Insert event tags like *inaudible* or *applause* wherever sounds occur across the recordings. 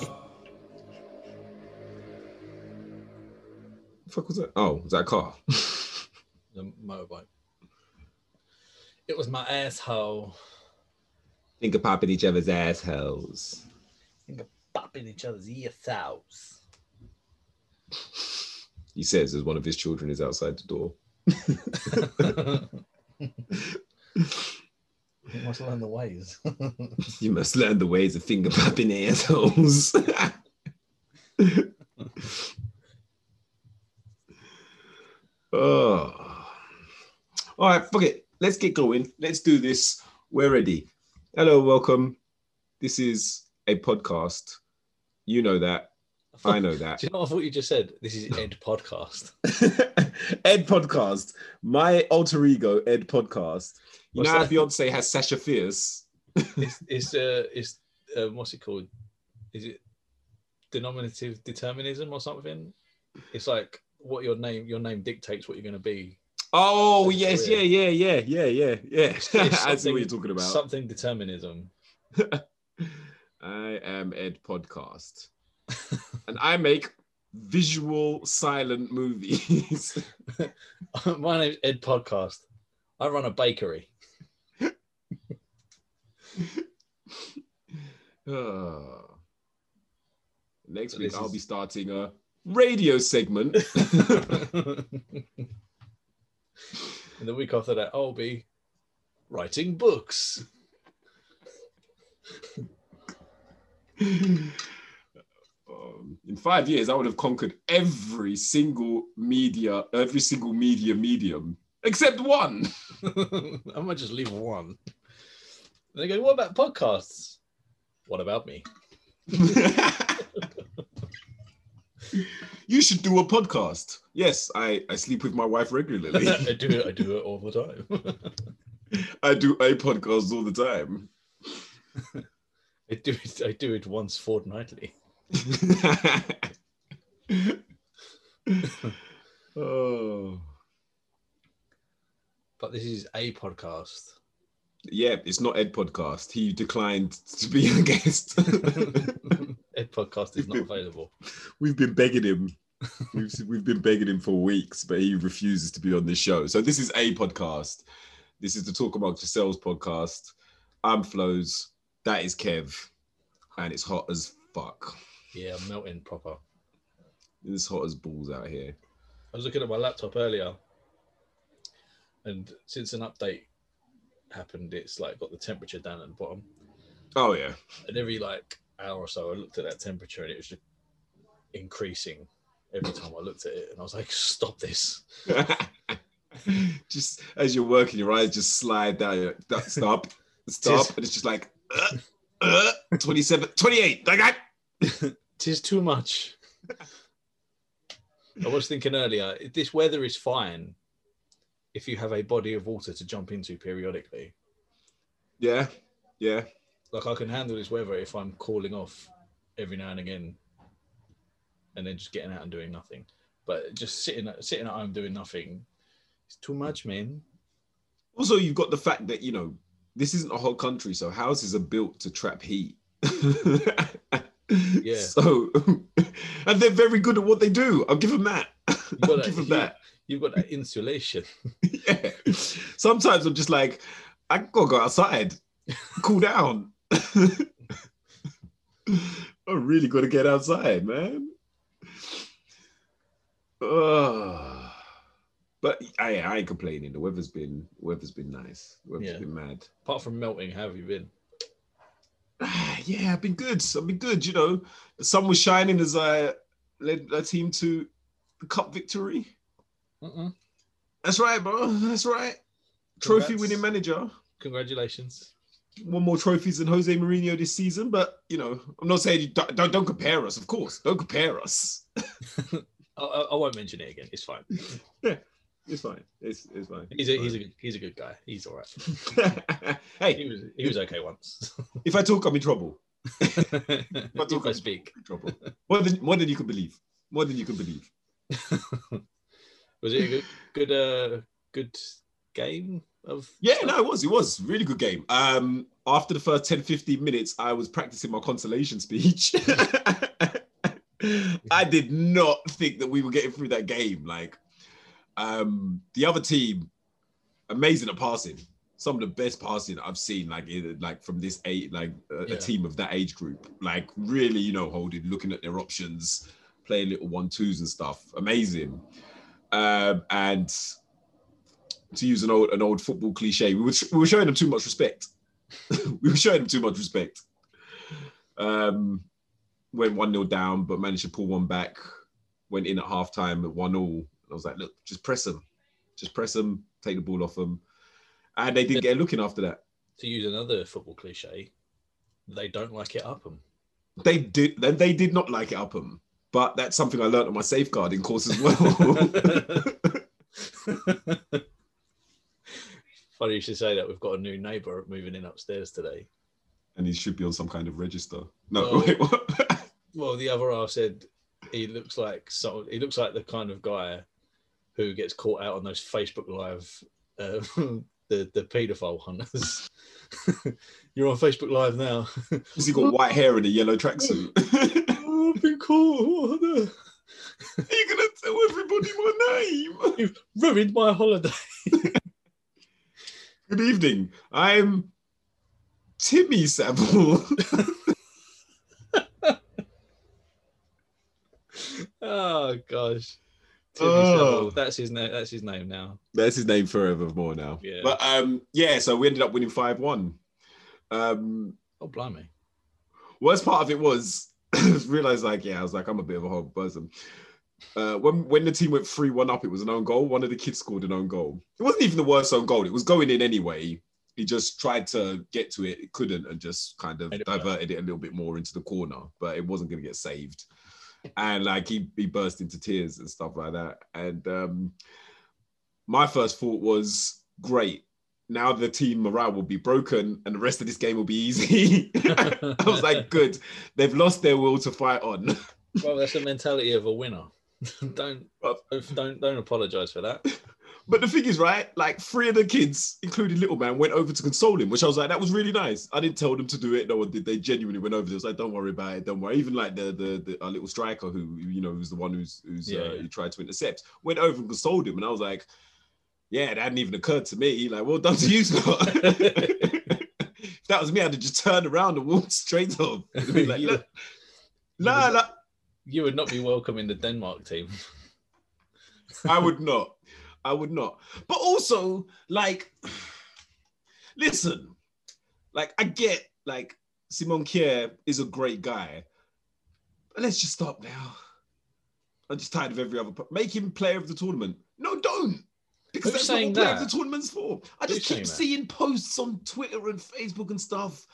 The fuck was that? Oh, was that car? *laughs* The motorbike. It was my asshole. Think of popping each other's assholes. Think of bopping each other's ear. *laughs* He says as one of his children is outside the door. *laughs* You must learn the ways. *laughs* You must learn the ways of finger popping assholes. *laughs* oh. All right, fuck it. Let's get going. Let's do this. We're ready. Hello, welcome. This is a podcast. You know that. I know that. *laughs* Do you know what I thought you just said? This is Ed Podcast. Ed Podcast. My alter ego, Ed Podcast. You know? Beyonce has Sasha Fierce? It's, it's, uh, it's uh, what's it called? Is it denominative determinism or something? It's like what your name your name dictates what you're going to be. Oh yes, yeah, yeah, yeah, yeah, yeah, yeah. *laughs* I see what you're talking about. Something determinism. *laughs* I am Ed Podcast, and I make visual silent movies. *laughs* My name's Ed Podcast. I run a bakery. Ah. *laughs* Next So week, I'll is- be starting a radio segment. *laughs* and the week after that, I'll be writing books. um, in five years, I would have conquered every single media, every single media medium except one. *laughs* I might just leave one. And they go, What about podcasts? What about me? *laughs* you should do a podcast. Yes, I, I sleep with my wife regularly. *laughs* I do it, I do it all the time. *laughs* I do a podcast all the time. I do it I do it once fortnightly. oh. But this is a podcast. Yeah, it's not Ed podcast. He declined to be a guest. *laughs* Ed podcast is not available. we've been begging him. We've, we've been begging him for weeks, but he refuses to be on this show. So this is a podcast. This is the Talk Amongst Yourselves podcast. I'm Flows. That is Kev. And it's hot as fuck. Yeah, I'm melting proper. It's hot as balls out here. I was looking at my laptop earlier, and since an update happened, it's like got the temperature down at the bottom. Oh yeah. And every like hour or so, I looked at that temperature, and it was just increasing every time I looked at it. And I was like, "Stop this!" *laughs* just as you're working, your eyes just slide down. You're like, "Stop, stop, *laughs* and it's just like uh, uh, 27, 28. Like I, *laughs* Tis too much. I was thinking earlier, this weather is fine if you have a body of water to jump into periodically. yeah, yeah. Like I can handle this weather if I'm calling off every now and again, and then just getting out and doing nothing. But just sitting at, sitting at home doing nothing, it's too much, man. Also, you've got the fact that you know this isn't a hot country, so houses are built to trap heat. *laughs* Yeah. So, *laughs* and they're very good at what they do. I'll give them that. I'll *laughs* give them that, that. you, have got that insulation. *laughs* yeah. Sometimes I'm just like, I gotta go outside, cool down. *laughs* I really gotta get outside, man. Ugh. but I, I ain't complaining. The weather's been weather's been nice. The weather's Yeah. been mad. Apart from melting, how have you been? Ah, *sighs* yeah, I've been good. I've been good. You know, the sun was shining as I led a team to the cup victory. Mm-mm. That's right, bro. *laughs* That's right. Trophy winning manager. Congratulations. One more trophies than Jose Mourinho this season, but you know, I'm not saying you don't, don't, don't compare us. Of course, don't compare us. *laughs* I, I, I won't mention it again. It's fine. *laughs* yeah, It's fine. It's it's fine. He's a he's a good, he's a good guy. He's all right. hey, He was he was okay once. if I talk, I'm in trouble. if I speak, In trouble. More than more than you can believe. More than you can believe. Was it a good good uh good game of Yeah, stuff? no, it was. It was really good game. Um, after the first 10, 15 minutes, I was practicing my consolation speech. *laughs* I did not think that we were getting through that game. Like, um, the other team, amazing at passing. Some of the best passing I've seen, like in, like from this eight, like a, Yeah. a team of that age group. Like really, you know, holding, looking at their options, playing little one twos and stuff. Amazing. Um, and to use an old an old football cliche, we were we were showing them too much respect. *laughs* we were showing them too much respect. Um, went one 0 down, but managed to pull one back. Went in at halftime at one all. I was like, look, just press them, just press them, take the ball off them, and they didn't get looking after that. To use another football cliche, they don't like it up them. They did. They, they did not like it up them, but that's something I learned on my safeguarding course as well. *laughs* Funny you should say that. We've got a new neighbour moving in upstairs today. and he should be on some kind of register. No, Well- wait, what? *laughs* Well, the other half said he looks like so. He looks like the kind of guy who gets caught out on those Facebook Live, uh, *laughs* the the paedophile hunters. You're on Facebook Live now. Has he got white hair and a yellow tracksuit? Oh, I've been caught. You're gonna tell everybody my name. *laughs* You've ruined my holiday. Good evening. I'm Timmy Savile. Oh gosh. Timmy Oh. Savile. That's his name. That's his name now. That's his name forevermore now. Yeah. But um, yeah, so we ended up winning 5-1. Um, Oh blimey. worst part of it was realized like, yeah, I was like, I'm a bit of a horrible person. Uh, when when the team went 3-1 up, it was an own goal. One of the kids scored an own goal. It wasn't even the worst own goal. It was going in anyway. He just tried to get to it, it couldn't, and just kind of it diverted it a little bit more into the corner, but it wasn't going to get saved. And like he, he burst into tears and stuff like that. And um, my first thought was, great. Now the team morale will be broken, and the rest of this game will be easy. *laughs* I was like, good. They've lost their will to fight on. Well, that's the mentality of a winner. *laughs* don't don't don't apologize for that. *laughs* But the thing is, right? Like three of the kids, including little man, went over to console him, which I was like, that was really nice. I didn't tell them to do it. No one did. They genuinely went over. There. was like, don't worry about it. Don't worry. Even like the the, the our little striker who you know who's the one who's who's Yeah, uh, yeah. who tried to intercept went over and consoled him, and I was like, yeah, that hadn't even occurred to me. Like, well done to you, *laughs* Scott. if that was me, I'd have just turned around and walked straight off. *laughs* Be like, You- nah, nah. You would not be welcome in the Denmark team. I would not. I would not. But also, like, listen, like, I get, like, Simon Kjær is a great guy. But let's just stop now. I'm just tired of every other. Make him player of the tournament. No, don't. Because Who's that's saying what that? the tournament's for. I just Who's keep seeing posts on Twitter and Facebook and stuff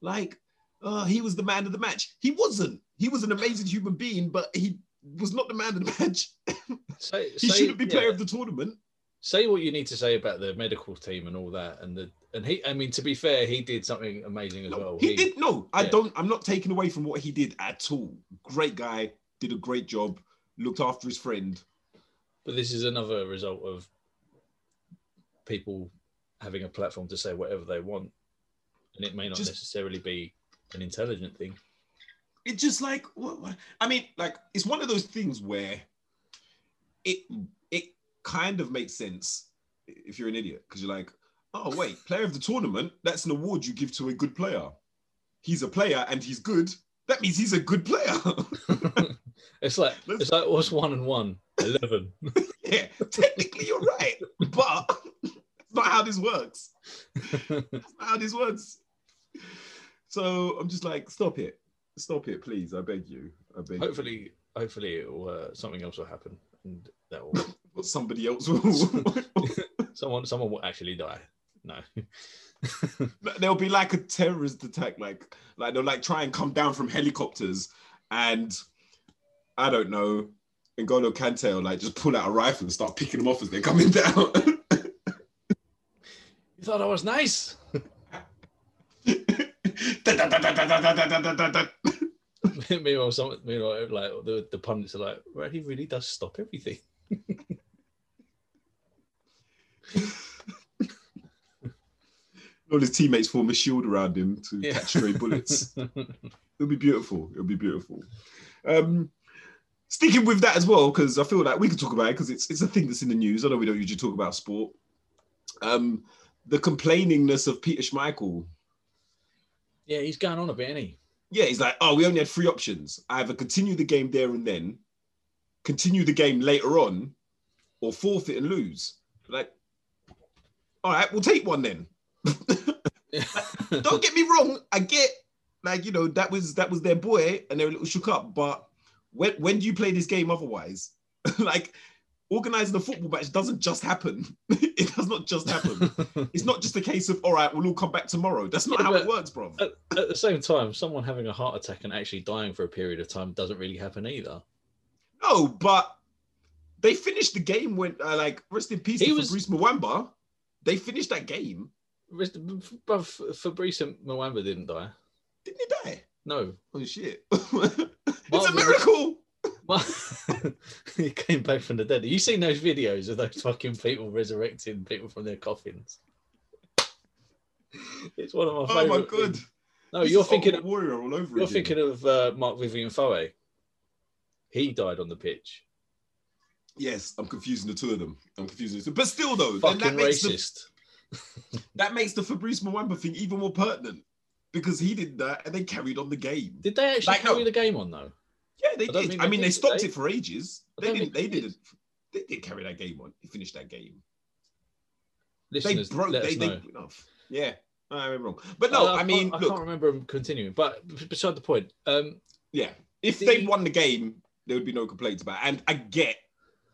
like, uh, he was the man of the match. He wasn't. He was an amazing human being, but he was not the man of the match. *laughs* Say, He say- shouldn't be player yeah. of the tournament. say what you need to say about the medical team and all that, and the and he. I mean, to be fair, he did something amazing as No, well. he, did no. I yeah. don't. I'm not taking away from what he did at all. Great guy, did a great job, looked after his friend. But this is another result of people having a platform to say whatever they want, and it may not Just- necessarily be an intelligent thing. It's just like what, what- I mean, like it's one of those things where it it kind of makes sense if you're an idiot because you're like, oh wait, player of the tournament. That's an award you give to a good player. He's a player and he's good. That means he's a good player. *laughs* *laughs* it's like Let's- it's like what's one and one? Eleven. *laughs* yeah, technically you're right, but not how this works. *laughs* That's not how this works. So I'm just like, stop it, stop it, please. I beg you. I beg. you. hopefully, hopefully, it will, uh, something else will happen, and that will *laughs* But somebody else will. *laughs* someone someone will actually die. No. There'll be like a terrorist attack, like like they'll like try and come down from helicopters, and I don't know. N'Golo Kante will like just pull out a rifle and start picking them off as they're coming down. You thought I was nice. *laughs* meanwhile, some meanwhile, like the, the pundits are like, well, he really does stop everything. *laughs* All his teammates form a shield around him to Yeah. catch stray bullets. *laughs* It'll be beautiful. It'll be beautiful. Um, sticking with that as well, because I feel like we could talk about it because it's it's a thing that's in the news. I know we don't usually talk about sport. Um, the complainingness of Peter Schmeichel. Yeah, he's going on a bit, he? Yeah, he's like, oh, we only had three options: either continue the game there and then, continue the game later on, or forfeit and lose. Like, all right, we'll take one then. *laughs* Don't get me wrong, I get like you know that was that was their boy and they're a little shook up, but when when do you play this game otherwise? *laughs* like organizing a football match doesn't just happen. *laughs* it does not just happen. *laughs* it's not just a case of all right, we'll all come back tomorrow. That's not Yeah, how it works, bro. at, at the same time, someone having a heart attack and actually dying for a period of time doesn't really happen either. No, but they finished the game when uh, like rest in peace He to was- Fabrice Muamba. They finished that game. But Fabrice Muamba didn't die. Didn't he die? No. Oh shit! *laughs* it's a miracle. *laughs* he came back from the dead. Have You seen those videos of those fucking people resurrecting people from their coffins? *laughs* It's one of my Oh my god! things. No, This you're thinking. of Warrior all over You're thinking of uh, Marc-Vivien Foé. He died on the pitch. Yes, I'm confusing the two of them. I'm confusing the two. But still, though, Fucking that makes, the, racist. *laughs* that makes the Fabrice Muamba thing even more pertinent because he did that and they carried on the game. Did they actually Like, no. carry the game on though? Yeah, they I did. think I they mean, did, they stopped they? it for ages. They didn't. They they didn't. They did carry that game on. They finished that game. Listeners, they broke. They, they know. enough. Yeah, I'm wrong. But no, Uh, I mean, can't, I look, can't remember him continuing. But beside the point, um, yeah. If The- they won the game, there would be no complaints about. It. And I get,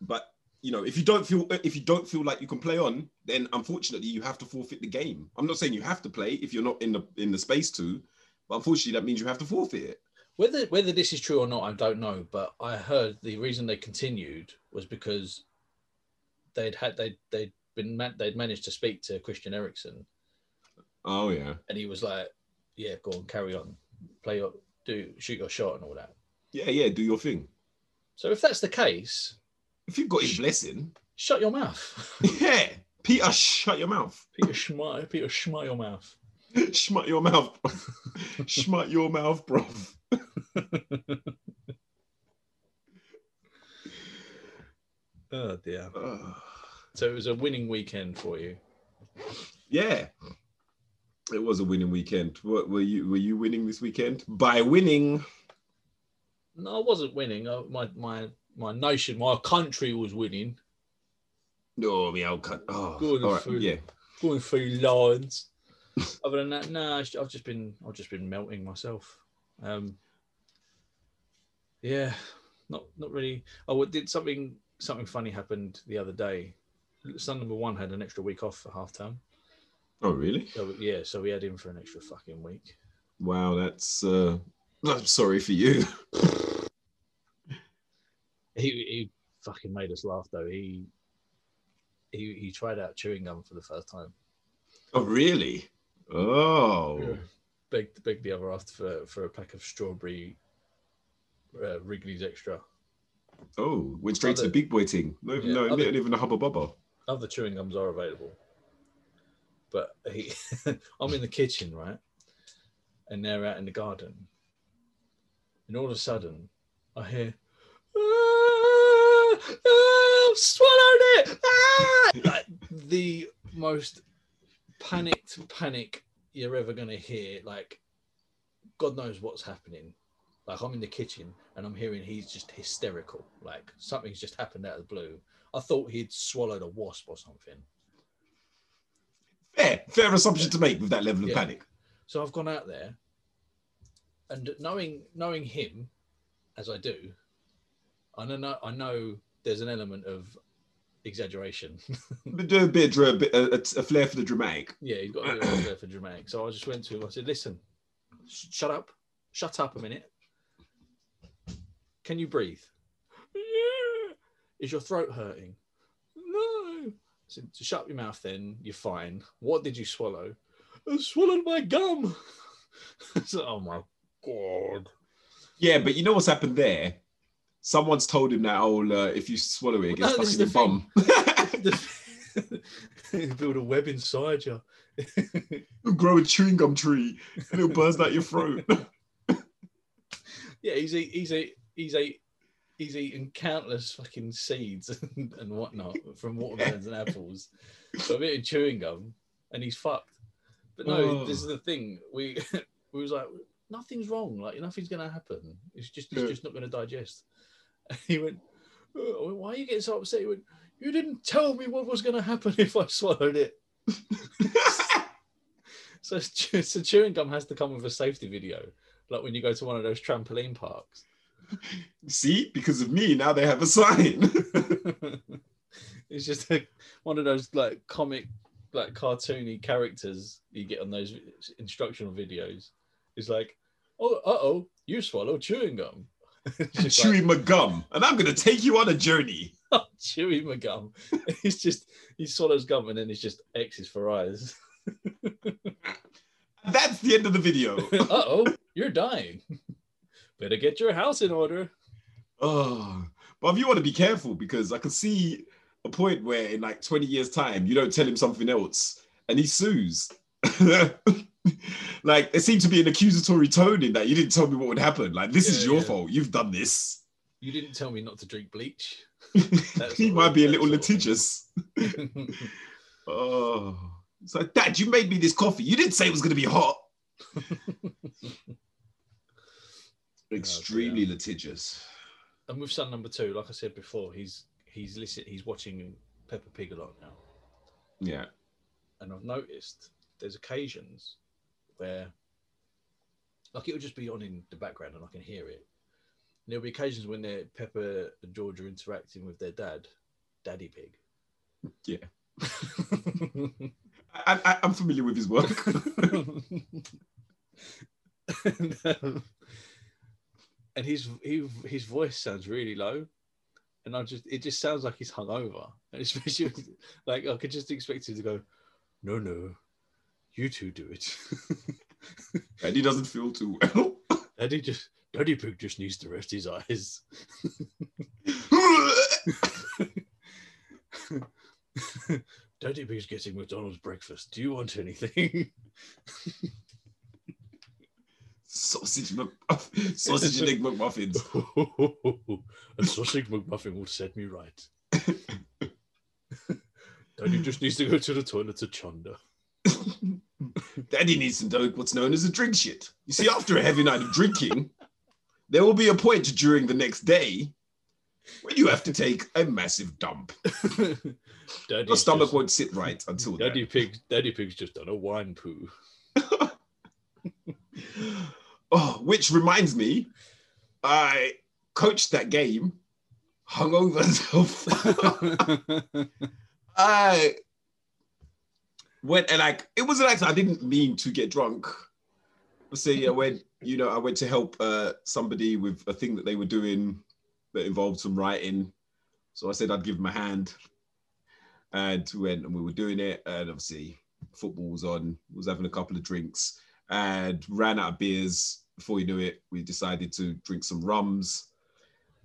but you know, if you don't feel if you don't feel like you can play on, then unfortunately you have to forfeit the game. I'm not saying you have to play if you're not in the in the space to, but unfortunately that means you have to forfeit it. Whether whether this is true or not, I don't know. But I heard the reason they continued was because they'd had they they'd been ma- they'd managed to speak to Christian Eriksen, Oh yeah, and he was like, "Yeah, go on, carry on, play your do shoot your shot and all that." yeah, yeah. Do your thing. So if that's the case, If you've got his blessing, shut your mouth, *laughs* yeah. Peter, shut your mouth. Peter Schmeier, Peter Schmeier your mouth. *laughs* Schmut your mouth. Schmut your mouth, bro. *laughs* *laughs* Oh dear. *sighs* So it was a winning weekend for you. yeah. It was a winning weekend. What were you were you winning this weekend? By winning. No, I wasn't winning. My my my nation, my country was winning. No, me I'll cut. Oh, Good all right. Yeah. Going through lines. Other than that, no, I've just been I've just been melting myself. Um, yeah, not not really. Oh, it did something something funny happened the other day. Son number one had an extra week off for half term. Oh, really? So yeah, so we had him for an extra fucking week. Wow, that's uh I'm sorry for you. *laughs* He he fucking made us laugh though. He he he tried out chewing gum for the first time. Oh, really? Oh. Yeah. Begged begged the other after for for a pack of strawberry uh, Wrigley's extra. Oh, went straight to the big boy thing. No, Yeah, no, other- not even a hubba bubba. other chewing gums are available. But he, *laughs* I'm in the kitchen, right? And they're out in the garden. And all of a sudden, I hear, ah, ah, I've swallowed it! Ah! Like the most panicked panic you're ever going to hear. Like, God knows what's happening. Like, I'm in the kitchen and I'm hearing he's just hysterical. Like, something's just happened out of the blue. I thought he'd swallowed a wasp or something. Fair, fair assumption to make with that level of Yeah. panic. So I've gone out there, and knowing knowing him, as I do, I know I know there's an element of exaggeration. *laughs* But do a bit, a, bit a, a flair for the dramatic. yeah, he's got a bit of a for dramatic. So I just went to him. I said, "Listen, sh- shut up, shut up a minute. Can you breathe? Yeah. Is your throat hurting? No. Said, shut your mouth. Then you're fine. What did you swallow? I swallowed my gum. *laughs* so, oh my god. Yeah, but you know what's happened there? Someone's told him that, oh, uh, if you swallow it, it gets No, stuck in your bum. *laughs* *laughs* Build a web inside you. *laughs* Grow a chewing gum tree and it'll burst out your throat. yeah, he's a he's a he's a he's eaten countless fucking seeds and, and whatnot from watermelons and apples, so a bit of chewing gum, and he's fucked. But no, Oh. this is the thing. We we was like, nothing's wrong. Like nothing's gonna happen. It's just it's Yeah. just not gonna digest. And *laughs* he went, "Oh, why are you getting so upset? He went, you didn't tell me what was gonna happen *laughs* if I swallowed it. *laughs* So, so chewing gum has to come with a safety video, like when you go to one of those trampoline parks. See, because of me, now they have a sign. it's just a, one of those like comic, like cartoony characters you get on those instructional videos. It's like, oh, uh oh, you swallow chewing gum. *laughs* Chewy my gum, and I'm gonna take you on a journey. *laughs* Chewy chewing He's *laughs* just he swallows gum and then it's just X's for eyes. That's the end of the video. uh oh, you're dying. Better get your house in order. Oh, but you want to be careful because I can see a point where in like 20 years' time, you don't tell him something else and he sues. *laughs* like there seemed to be an accusatory tone in that you didn't tell me what would happen. Like, this is your yeah. fault. You've done this. You didn't tell me not to drink bleach. *laughs* he might be a little sort of thing. litigious. *laughs* Oh, it's like, Dad, you made me this coffee. You didn't say it was going to be hot. Extremely oh, litigious. and with son number two, like I said before, he's he's listen, he's watching Peppa Pig a lot now, Yeah. and I've noticed there's occasions where, like, it'll just be on in the background and I can hear it. And there'll be occasions when they're Peppa and George are interacting with their dad, Daddy Pig. Yeah. *laughs* I, I, I'm familiar with his work. and, *laughs* um, and his he, his voice sounds really low, and I just it just sounds like he's hungover, and especially *laughs* like I could just expect him to go, no no, you two do it. *laughs* and he doesn't feel too well. *laughs* Daddy just Daddy Pig just needs to rest his eyes. *laughs* Daddy Pig's getting McDonald's breakfast. Do you want anything? sausage McMuff- sausage and egg McMuffins. a sausage McMuffin will set me right. Daddy just needs to go to the toilet to chunder. Daddy needs to know what's known as a drink shit. You see, after a heavy night of drinking, there will be a point during the next day when you have to take a massive dump. *laughs* Daddy's Your stomach just- won't sit right until then. Daddy Pig, Daddy Pig's just done a wine poo. *laughs* Oh, which reminds me, I coached that game hungover. *laughs* I went and like it was an accident. I didn't mean to get drunk. So I went, you know, I went to help uh, somebody with a thing that they were doing that involved some writing. So I said I'd give them a hand, and we went and we were doing it. And obviously, football was on. Was having a couple of drinks and ran out of beers. Before you knew it, we decided to drink some rums,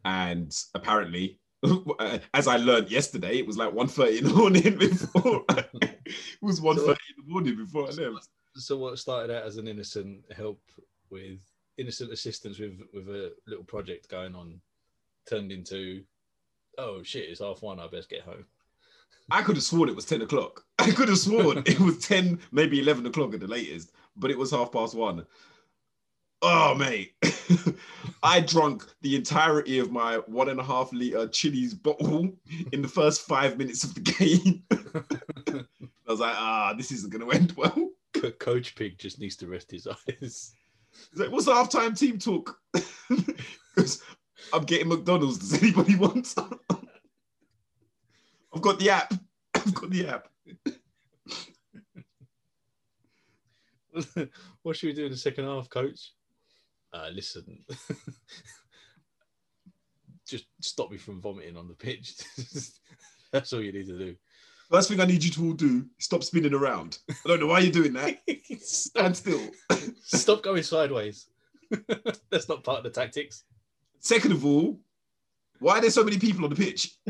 and apparently *laughs* as I learned yesterday, it was like 1.30 in the morning *laughs* before it was 1.30 in the morning before I left. so what started out as an innocent help with innocent assistance with with a little project going on turned into oh shit it's half one i best get home I could have sworn it was 10 o'clock. *laughs* I could have sworn it was *laughs* 10, maybe 11 o'clock at the latest, but it was half past one. Oh, mate. *laughs* I drunk the entirety of my one and a half liter Chilly's bottle in the first five minutes of the game. *laughs* I was like, ah, this isn't going to end well. *laughs* Co- coach pig just needs to rest his eyes He's like, what's the halftime team talk? I'm getting McDonald's. Does anybody want some? I've got the app. I've got the app. what should we do in the second half coach uh listen *laughs* just stop me from vomiting on the pitch *laughs* that's all you need to do First thing I need you to all do stop spinning around. I don't know why you're doing that. *laughs* Stand still. stop going sideways that's not part of the tactics Second of all, why are there so many people on the pitch? *coughs*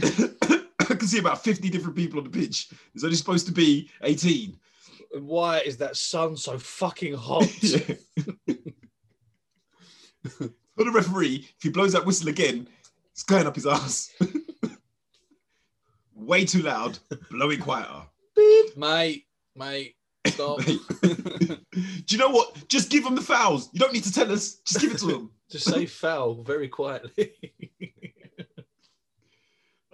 I can see about 50 different people on the pitch. There's only supposed to be 18. why is that sun so fucking hot. *laughs* For the referee, if he blows that whistle again, It's going up his ass. *laughs* Way too loud. Blow it quieter. Mate, mate, stop. Mate. *laughs* Do you know what? Just give them the fouls. You don't need to tell us. Just give it to them. Just say foul very quietly.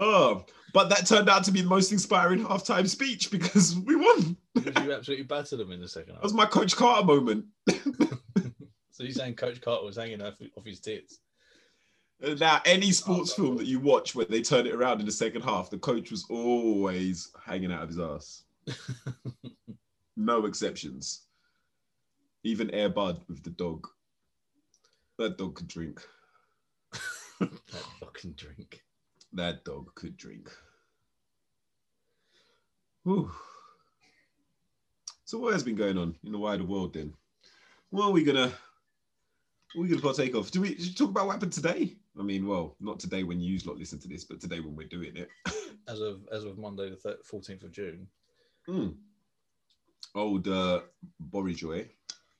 Oh, but that turned out to be the most inspiring halftime speech because we won. Because you absolutely battered them in the second That was my Coach Carter moment. So you're saying Coach Carter was hanging off, off his tits? Uh, now, any sports Oh, film that you watch where they turn it around in the second half, the coach was always hanging out of his ass. *laughs* No exceptions. Even Air Bud with the dog. That dog could drink. that fucking drink. That dog could drink. Whew. So what has been going on in the wider world then? What are we gonna what are gonna partake of? Do we, talk about what happened today? I mean, well, not today when you lot listen to this, but today when we're doing it. *laughs* As of as of Monday the 14th of June, Hmm. Old uh, Boris Joy,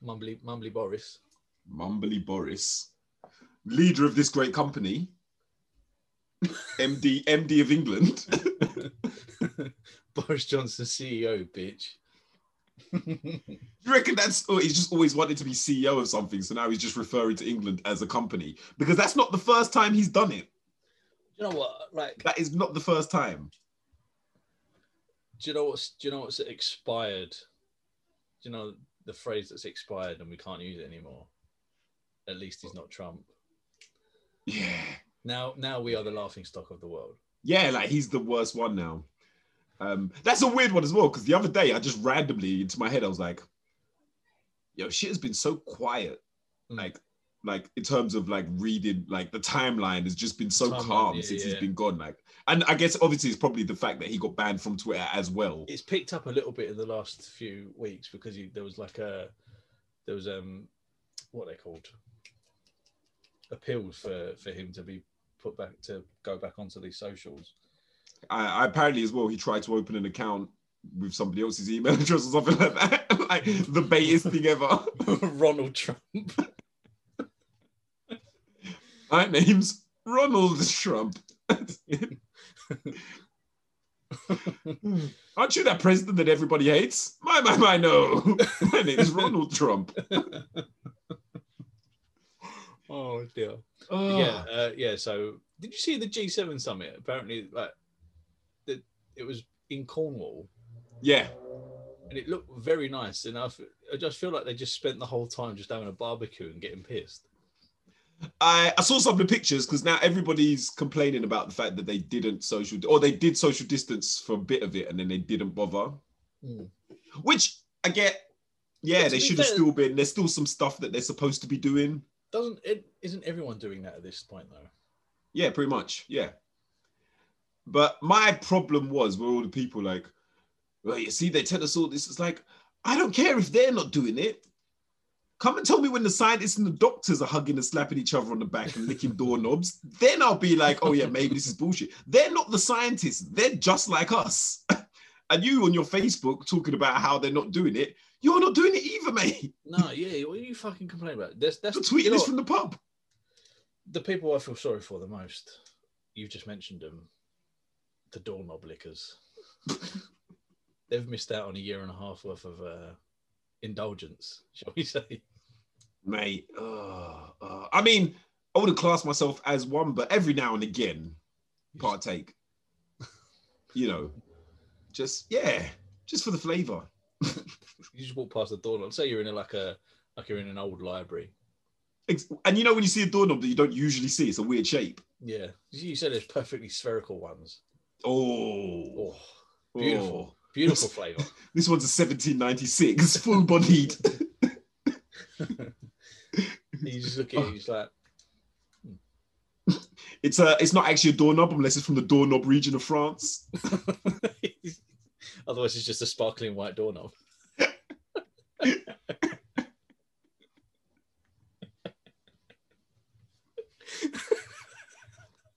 Mumbly Mumbly Boris. Mumbly Boris, leader of this great company, *laughs* MD MD of England. *laughs* Boris Johnson CEO, bitch. You reckon that's or he's just always wanted to be CEO of something, so now he's just referring to England as a company because that's not the first time he's done it. you know what? Like, That is not the first time. do you know what's do you know what's expired? Do you know the phrase that's expired and we can't use it anymore? At least he's not Trump. Yeah, Now, now we are the laughing stock of the world. yeah, like he's the worst one now. Um, that's a weird one as well because the other day I just randomly into my head I was like, "Yo, shit has been so quiet." Mm. Like, like in terms of like reading, like the timeline has just been so Timeline, calm yeah, since yeah. he's been gone. Like, and I guess obviously it's probably the fact that he got banned from Twitter as well. It's picked up a little bit in the last few weeks because he, there was like a there was um what are they called appeals for for him to be put back to go back onto these socials. I, I apparently as well he tried to open an account with somebody else's email *laughs* address or something like that. *laughs* like the baitest thing ever. *laughs* Ronald Trump. My name's Ronald Trump. Aren't you that president that everybody hates? My, my, my, no. My name is Ronald Trump. oh dear. Oh, Yeah, uh, yeah. So, did you see the G7 summit? Apparently, like, it was in Cornwall, yeah. and it looked very nice. And I, I just feel like they just spent the whole time just having a barbecue and getting pissed. I, I saw some of the pictures because now everybody's complaining about the fact that they didn't social or they did social distance for a bit of it and then they didn't bother. Mm. Which I get. Yeah, they should have still been. There's still some stuff that they're supposed to be doing. Doesn't it? Isn't everyone doing that at this point though? Yeah, pretty much. Yeah. But my problem was were all the people like, well, you see, they tell us all this. It's like, I don't care if they're not doing it. Come and tell me when the scientists and the doctors are hugging and slapping each other on the back and licking doorknobs. Then I'll be like, oh yeah, maybe this is bullshit. They're not the scientists. They're just like us. *laughs* and you on your Facebook talking about how they're not doing it. You're not doing it either, mate. No, yeah. What are you fucking complaining about? That's that's You're you tweeting know this from the pub. the people I feel sorry for the most. You've just mentioned them, the doorknob lickers. *laughs* They've missed out on a year and a half worth of uh, indulgence, shall we say? mate. Uh, uh, I mean, I wouldn't class myself as one, but every now and again, partake. *laughs* you know, just yeah, just for the flavor. *laughs* You just walk past the doorknob. Say you're in a, like a like you're in an old library. And you know when you see a doorknob that you don't usually see, it's a weird shape. Yeah, you said there's perfectly spherical ones. Oh, Oh, beautiful, Oh. beautiful *laughs* flavour. This one's a 1796, full bodied. *laughs* *laughs* you just look at it, it's like hmm. it's a, it's not actually a doorknob unless it's from the doorknob region of France. Otherwise, it's just a sparkling white doorknob.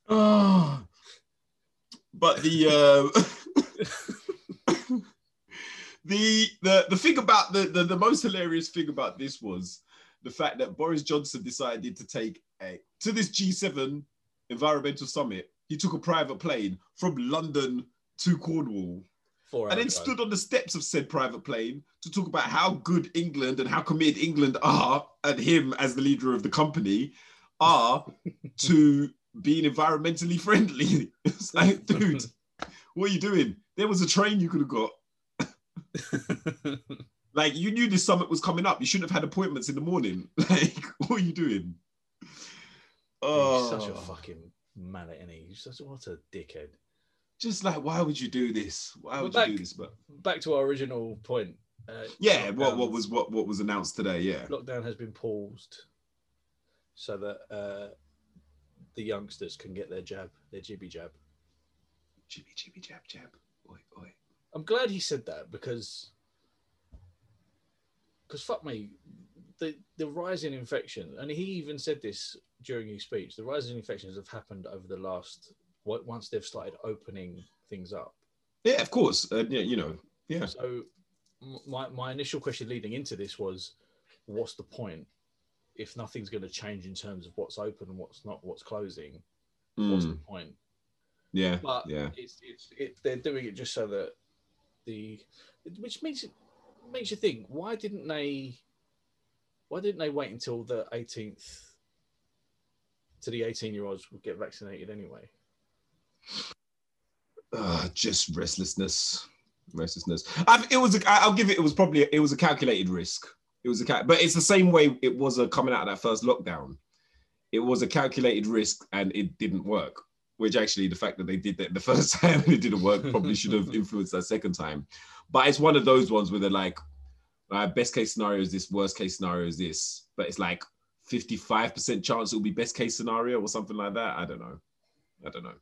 Oh. But the uh, *laughs* the the the thing about the, the the most hilarious thing about this was the fact that Boris Johnson decided to take a to this G7 environmental summit, he took a private plane from London to Cornwall and then stood on the steps of said private plane to talk about how good England and how committed England are, and him as the leader of the company are *laughs* to being environmentally friendly. *laughs* It's like, dude, what are you doing? There was a train you could have got. *laughs* Like, you knew this summit was coming up. You shouldn't have had appointments in the morning. *laughs* Like, what are you doing? He's Oh, such a fucking mallet, and he? He's such what a dickhead. just like, why would you do this? Why Well, would back- you do this? But Back to our original point. Uh, yeah, what, what was what what was announced today? Yeah. lockdown has been paused so that uh, the youngsters can get their jab, their jibby jab. Jibby, jibby, jab, jab. Oi, oi. I'm glad he said that because because fuck me, the the rise in infection, and he even said this during his speech. The rise in infections have happened over the last once they've started opening things up. Yeah, of course. Uh, yeah, you know. Yeah. So my my initial question leading into this was, what's the point if nothing's going to change in terms of what's open and what's not, what's closing? What's the Mm, point? yeah. But Yeah. it's it's it, they're doing it just so that the which makes it makes you think why didn't they why didn't they wait until the 18th to the 18 year olds would get vaccinated anyway Uh, just restlessness. Restlessness. I, it was. A, I'll give it. It was probably. It was a calculated risk. It was a. cal- But it's the same way it was a coming out of that first lockdown. It was a calculated risk, and it didn't work. Which actually, the fact that they did that the *laughs* first time and it didn't work probably should have *laughs* influenced that second time. But it's one of those ones where they're like, uh, best case scenario is this, worst case scenario is this. But it's like 55% chance it will be best case scenario or something like that. I don't know. I don't know.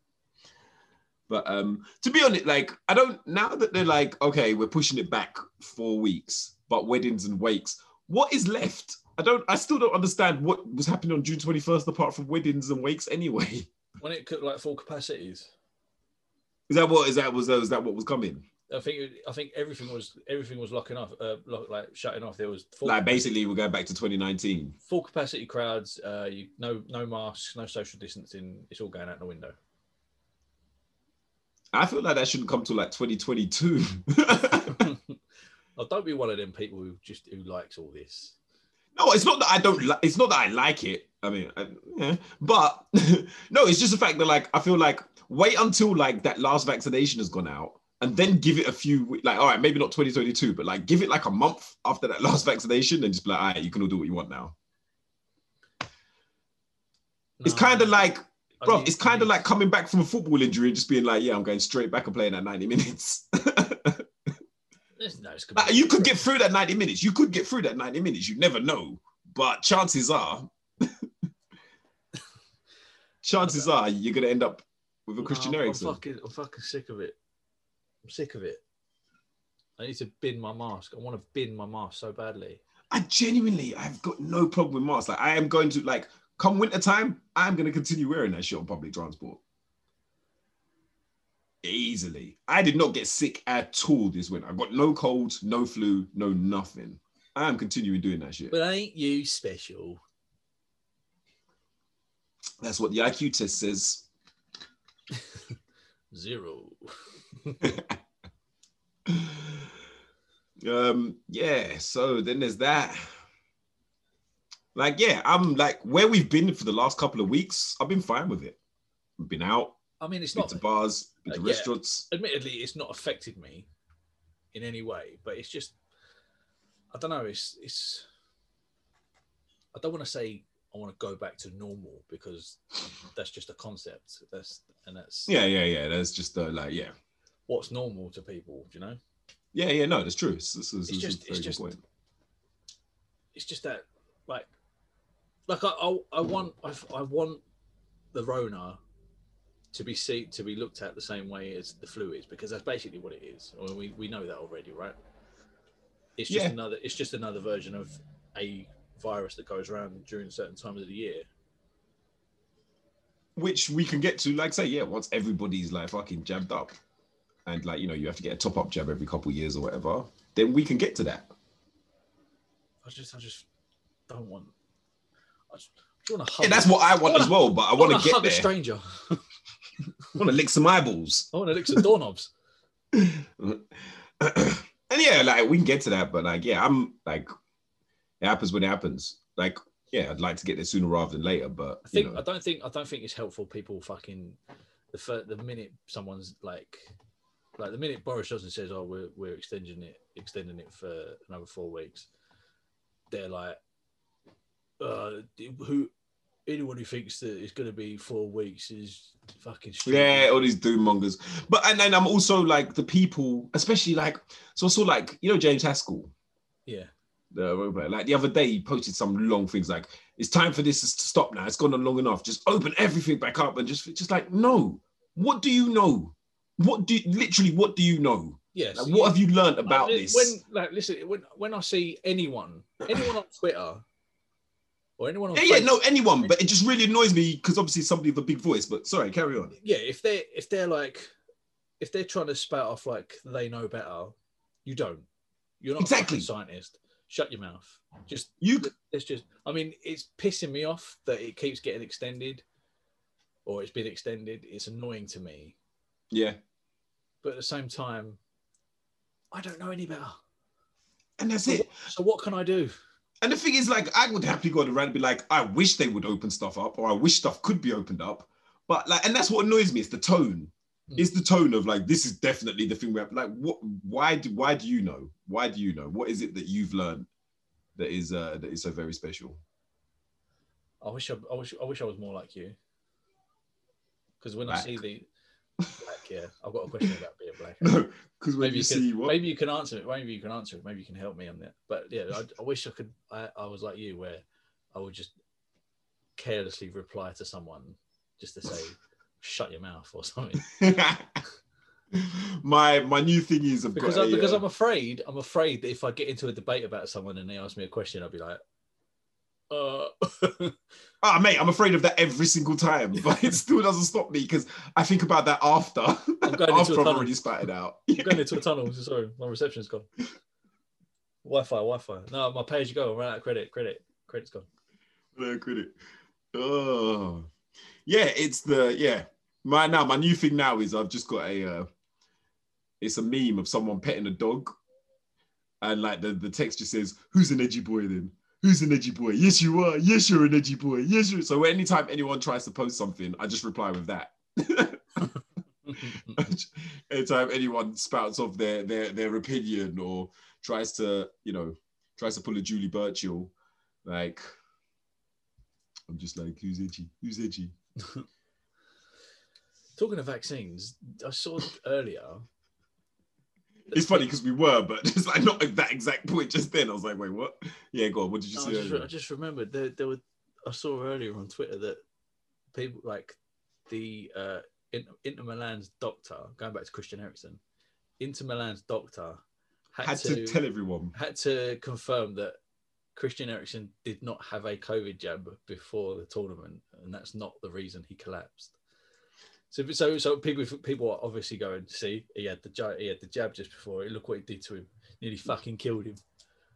But um, to be honest, like I don't now that they're like, okay, we're pushing it back four weeks, but weddings and wakes, what is left? I don't I still don't understand what was happening on June 21st apart from weddings and wakes anyway. *laughs* when it could like full capacities Is that what is that was is that what was coming? I think I think everything was everything was locking off uh, lock, like shutting off there was full, Like basically we're going back to 2019. full capacity crowds uh you no no masks no social distancing it's all going out the window I feel like that shouldn't come to like 2022. *laughs* oh, don't be one of them people who just who likes all this No, it's not that I don't. Li- it's not that I like it. I mean, I, yeah. but *laughs* no, it's just the fact that like I feel like wait until like that last vaccination has gone out, and then give it a few. Like, all right, maybe not 2022, but like give it like a month after that *laughs* last vaccination, and just be like, all right, you can all do what you want now. It's kind of like, bro, it's kind of like coming back from a football injury and just being like, yeah, I'm going straight back and playing at 90 minutes. *laughs* No, Like, you could get through that 90 minutes. You could get through that 90 minutes. You never know. But chances are, *laughs* chances are you're going to end up with a Christian No, I'm, I'm Eriksen. fucking, I'm fucking sick of it. I'm sick of it. I need to bin my mask. I want to bin my mask so badly. I genuinely, I've got no problem with masks. Like, I am going to, like, come winter time, I'm going to continue wearing that shit on public transport. Easily. I did not get sick at all this winter. I got no cold, no flu, no nothing. I am continuing doing that shit. But ain't you special? That's what the IQ test says. *laughs* Zero. *laughs* um yeah so then there's that like yeah i'm like where we've been for the last couple of weeks i've been fine with it we've been out I mean, it's been not. to bars been to Uh, yeah. restaurants Admittedly, it's not affected me in any way. But it's just, I don't know. It's it's. I don't want to say I want to go back to normal because that's just a concept. That's and that's yeah yeah yeah that's just uh, like yeah what's normal to people. Do you know? yeah yeah no that's true it's, it's just- it's just- point. it's just that like like I I, I want I, I want the Rona to be see to be looked at the same way as the flu is because that's basically what it is. I mean, we we know that already, right? It's just Yeah. another it's just another version of a virus that goes around during certain times of the year. which we can get to like say yeah once everybody's like fucking jabbed up and like you know you have to get a top-up jab every couple of years or whatever then we can get to that I just I just don't want I just, You want to hug? Yeah, that's what I want wanna- as well. But I I want to to get hug there. a stranger. *laughs* I want to lick some eyeballs. I want to lick some doorknobs. *clears throat* and yeah, like we can get to that, but like, yeah, I'm like, it happens when it happens. Like, yeah, I'd like to get there sooner rather than later, but I think you know. I don't think I don't think it's helpful. People fucking the fir- the minute someone's like like the minute Boris Johnson says, "Oh, we're we're extending it extending it for another four weeks," they're like, uh, "Who anyone who thinks that it's going to be four weeks is fucking stupid." Yeah, all these doom mongers. But and then I'm also like the people, especially like so I saw like you know James Haskell, yeah, the role player. Like the other day, he posted some long things like it's time for this to stop now. It's gone on long enough. Just open everything back up and just just like no. What do you know? What do you, literally what do you know? yes. Like, what have you learned about I- this? When like listen, when when I see anyone anyone on Twitter or anyone on yeah, yeah, no, anyone, but it just really annoys me because obviously somebody with a big voice. But sorry, carry on. yeah, if they if they're like if they're trying to spout off like they know better, you don't. You're not Exactly. a scientist. Shut your mouth. Just You it's just I mean, it's pissing me off that it keeps getting extended or it's been extended. It's annoying to me. yeah, But at the same time, I don't know any better. and that's it. So what can I do? And the thing is, like, I would happily go around and be like, I wish they would open stuff up, or I wish stuff could be opened up. But like, and that's what annoys me. It's the tone. Mm. It's the tone of like, this is definitely the thing. Where like, what? Why do? Why do you know? Why do you know? What is it that you've learned that is uh that is so very special? I wish I, I wish I wish I was more like you. Because when I see the black, yeah, I've got a question about being black. *laughs* No, because maybe you you, see can, what maybe you can answer it. Maybe you can answer it. Maybe you can help me on that. But yeah, I, I wish I could. I, I was like you, where I would just carelessly reply to someone just to say, "Shut your mouth" or something. *laughs* my my new thing is I've Because got I, because uh, I'm afraid. I'm afraid that if I get into a debate about someone and they ask me a question, I'll be like, "Uh." *laughs* Ah, mate, I'm afraid of that every single time, but it *laughs* still doesn't stop me because I think about that after. I'm going into *laughs* after a I've already spat it out. I'm going into a tunnel. Sorry, my reception's gone. Wi-Fi, Wi-Fi. No, my you go. I ran out of credit. Credit, credit's gone. No credit. Oh, yeah, it's the yeah. My now my new thing now is I've just got a. Uh, it's a meme of someone petting a dog, and like the the text just says, "Who's an edgy boy then?" Who's an edgy boy? Yes, you are. Yes, you're an edgy boy. Yes, you're. So anytime anyone tries to post something, I just reply with that. *laughs* *laughs* anytime anyone spouts off their their their opinion or tries to you know tries to pull a Julie Burchill, like I'm just like who's edgy? Who's edgy? *laughs* Talking of vaccines, I saw earlier. It's funny because we were, but *laughs* just like not at that exact point just then. I was like, wait, what? Yeah, go on. What did you No, I, just? I just remembered there, there were. I saw earlier on Twitter that people like the uh, Inter, Inter Milan's doctor, going back to Christian Eriksen, Inter Milan's doctor had, Had to, to tell everyone. had to confirm that Christian Eriksen did not have a COVID jab before the tournament, and that's not the reason he collapsed. So, so, so people, people are obviously going to see he had the jab, he had the jab just before. Look what it did to him, nearly mm. fucking killed him.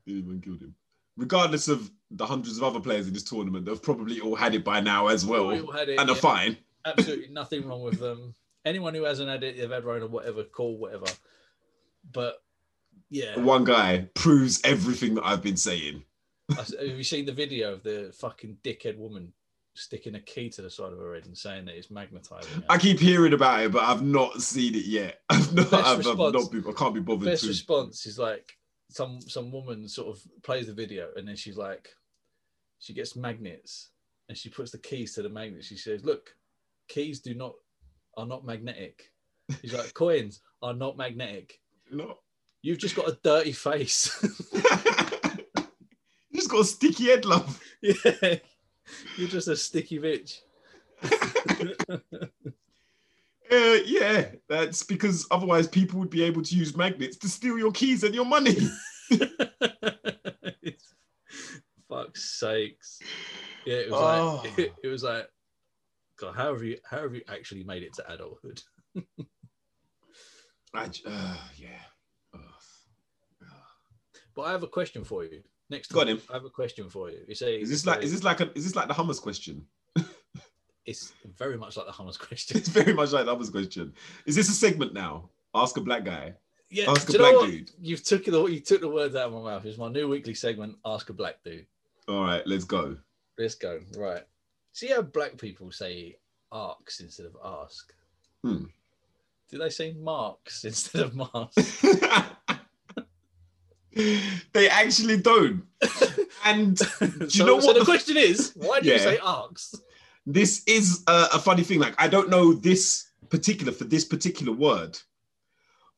Anyone killed him. Regardless of the hundreds of other players in this tournament, they've probably all had it by now as well, We all had it, and are yeah. fine. absolutely nothing wrong with them. Anyone who hasn't had it, they've had Rona, whatever, call whatever. But yeah, One guy proves everything that I've been saying. Have you seen the video of the fucking dickhead woman sticking a key to the side of her head and saying that it's magnetizing? her? I keep hearing about it, but I've not seen it yet. *laughs* I've not. I've, I've not been, I can't be bothered Best to. response is like some some woman sort of plays the video and then she's like, she gets magnets and she puts the keys to the magnets. She says, "Look, keys do not are not magnetic." She's like, *laughs* "Coins are not magnetic." No. You've just got a dirty face. *laughs* you just got a sticky head, love. yeah. *laughs* You're just a sticky bitch. *laughs* Uh, yeah, that's because otherwise people would be able to use magnets to steal your keys and your money. *laughs* Fuck's sakes. Yeah, it was Oh. like it, it was like God, how have you how have you actually made it to adulthood? I uh, yeah. But I have a question for you. Next time, him. I have a question for you. You say Is this like is this like a is this like the hummus question? *laughs* it's very much like the hummus question. It's very much like the hummus question. Is this a segment now? Ask a black guy. Yeah, Ask a you black dude. You've took the you took the words out of my mouth. It's my new weekly segment. Ask a black dude. All right, let's go. Let's go. Right. See how black people say arcs instead of ask. Hmm. Do they say marks *laughs* instead of *laughs* masks? They actually don't. And *laughs* so, you know so what the the- question is, why do you say arcs? this is a, a funny thing. Like, I don't know this particular for this particular word,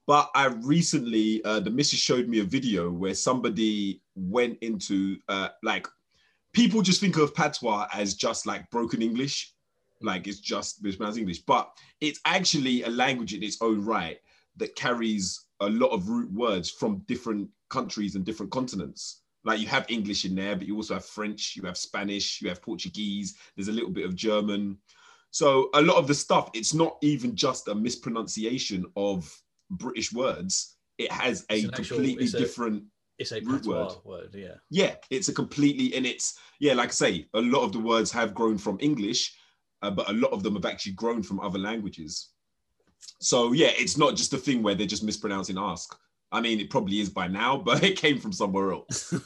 but I recently, uh, the missus showed me a video where somebody went into uh, like people just think of patois as just like broken English, like it's just mispronounced English, but it's actually a language in its own right that carries a lot of root words from different countries and different continents. Like you have English in there, but you also have French, you have Spanish, you have Portuguese, there's a little bit of German. So a lot of the stuff, it's not even just a mispronunciation of British words. It has a an actual- completely it's a- different It's a Root word. word. Yeah. yeah, it's a completely, and it's, yeah, like I say, a lot of the words have grown from English, uh, but a lot of them have actually grown from other languages. So, yeah, it's not just a thing where they're just mispronouncing ask. I mean, it probably is by now, *laughs* but it came from somewhere else. *laughs*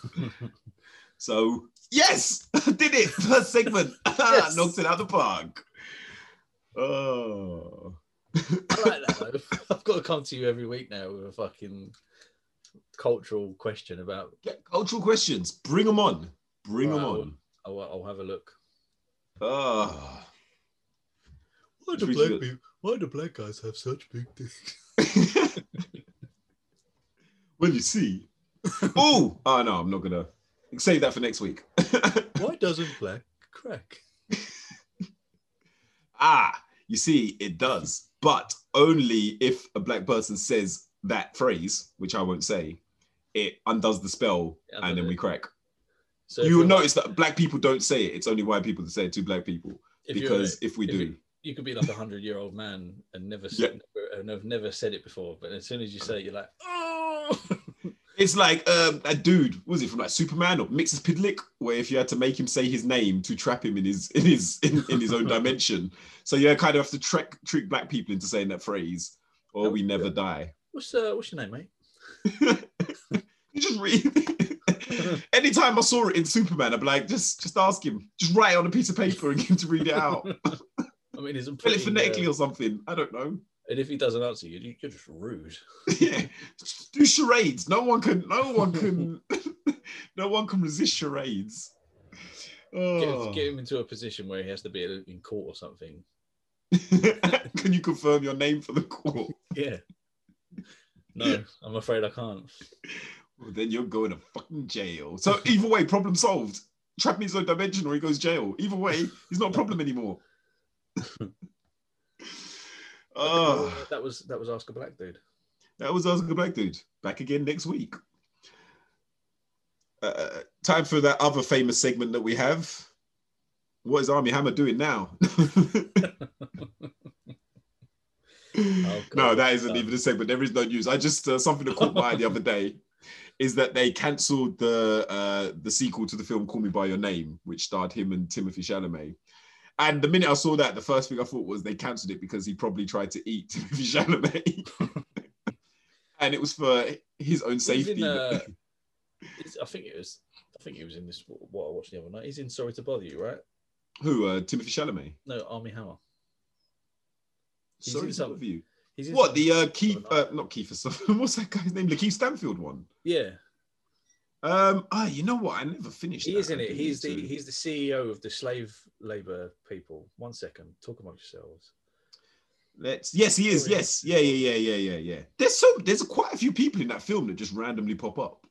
So, yes, *laughs* did it. First segment. Yes. Knocked it out of the park. Oh. I like that though. I've got to come to you every week now with a fucking cultural question about. Get cultural questions. Bring them on. Bring them on. I'll, I'll have a look. Oh. Why do black people? Why do black guys have such big dicks? *laughs* well, you see. *laughs* oh, oh no, I'm not gonna save that for next week. *laughs* Why doesn't black crack? ah, you see, it does, but only if a black person says that phrase, which I won't say. It undoes the spell, Yeah, and then but we crack. So you will notice that black people don't say it. It's only white people that say it to black people. if Because if we if do, you- could be like a hundred year old man and never Yeah. said, never, and have never said it before, but as soon as you say it, you're like, oh. *laughs* It's like um, a dude, was it from like Superman or Mxyzptlk, where if you had to make him say his name to trap him in his in his in, in his own dimension, so you kind of have to trick trick black people into saying that phrase, or Oh, we never yeah. die. What's uh, what's your name, mate? *laughs* You just read. *laughs* Anytime I saw it in Superman, I'd be like, just just ask him, just write it on a piece of paper and get him to read it out, I mean, he's a it pretty, phonetically uh, or something. I don't know. and if he doesn't answer you, you- you're just rude. *laughs* yeah, just do charades. No one can. No one can. *laughs* no one can resist charades. Get, Oh. get him into a position where he has to be in court or something. *laughs* can you confirm your name for the court? Yeah. No, I'm afraid I can't. Well, then you're going to fucking jail. So either way, problem solved. Trap me in his dimension or he goes jail. Either way, he's not a problem anymore. Oh, that was that was Ask a Black Dude. that was Oscar Black Dude. Back again next week. Uh, time for that other famous segment that we have. What is Armie Hammer doing now? *laughs* no, that isn't Um, even a segment. There is no news. I just uh, something that caught my eye the other day is that they cancelled the uh, the sequel to the film Call Me by Your Name, which starred him and Timothée Chalamet. And the minute I saw that, the first thing I thought was they cancelled it because he probably tried to eat *laughs* Chalamet, and it was for his own safety. uh, *laughs* I think it was. I think he was in this. What I watched the other night. He's in Sorry to Bother You, right? Who? Uh, Timothée Chalamet. No, Armie Hammer. He's Sorry to bother you. He's in What the uh, Keith? Uh, not Keith. *laughs* What's that guy's name? LaKeith Stanfield one. Yeah, Um. Ah, you know what? I never finished. he that. is in I it. He's the he's the CEO of the slave labor people. One second, talk amongst yourselves. Let's. Yes, he is. Yes. Yeah. Yeah. Yeah. Yeah. Yeah. Yeah. There's so. There's quite a few people in that film that just randomly pop up.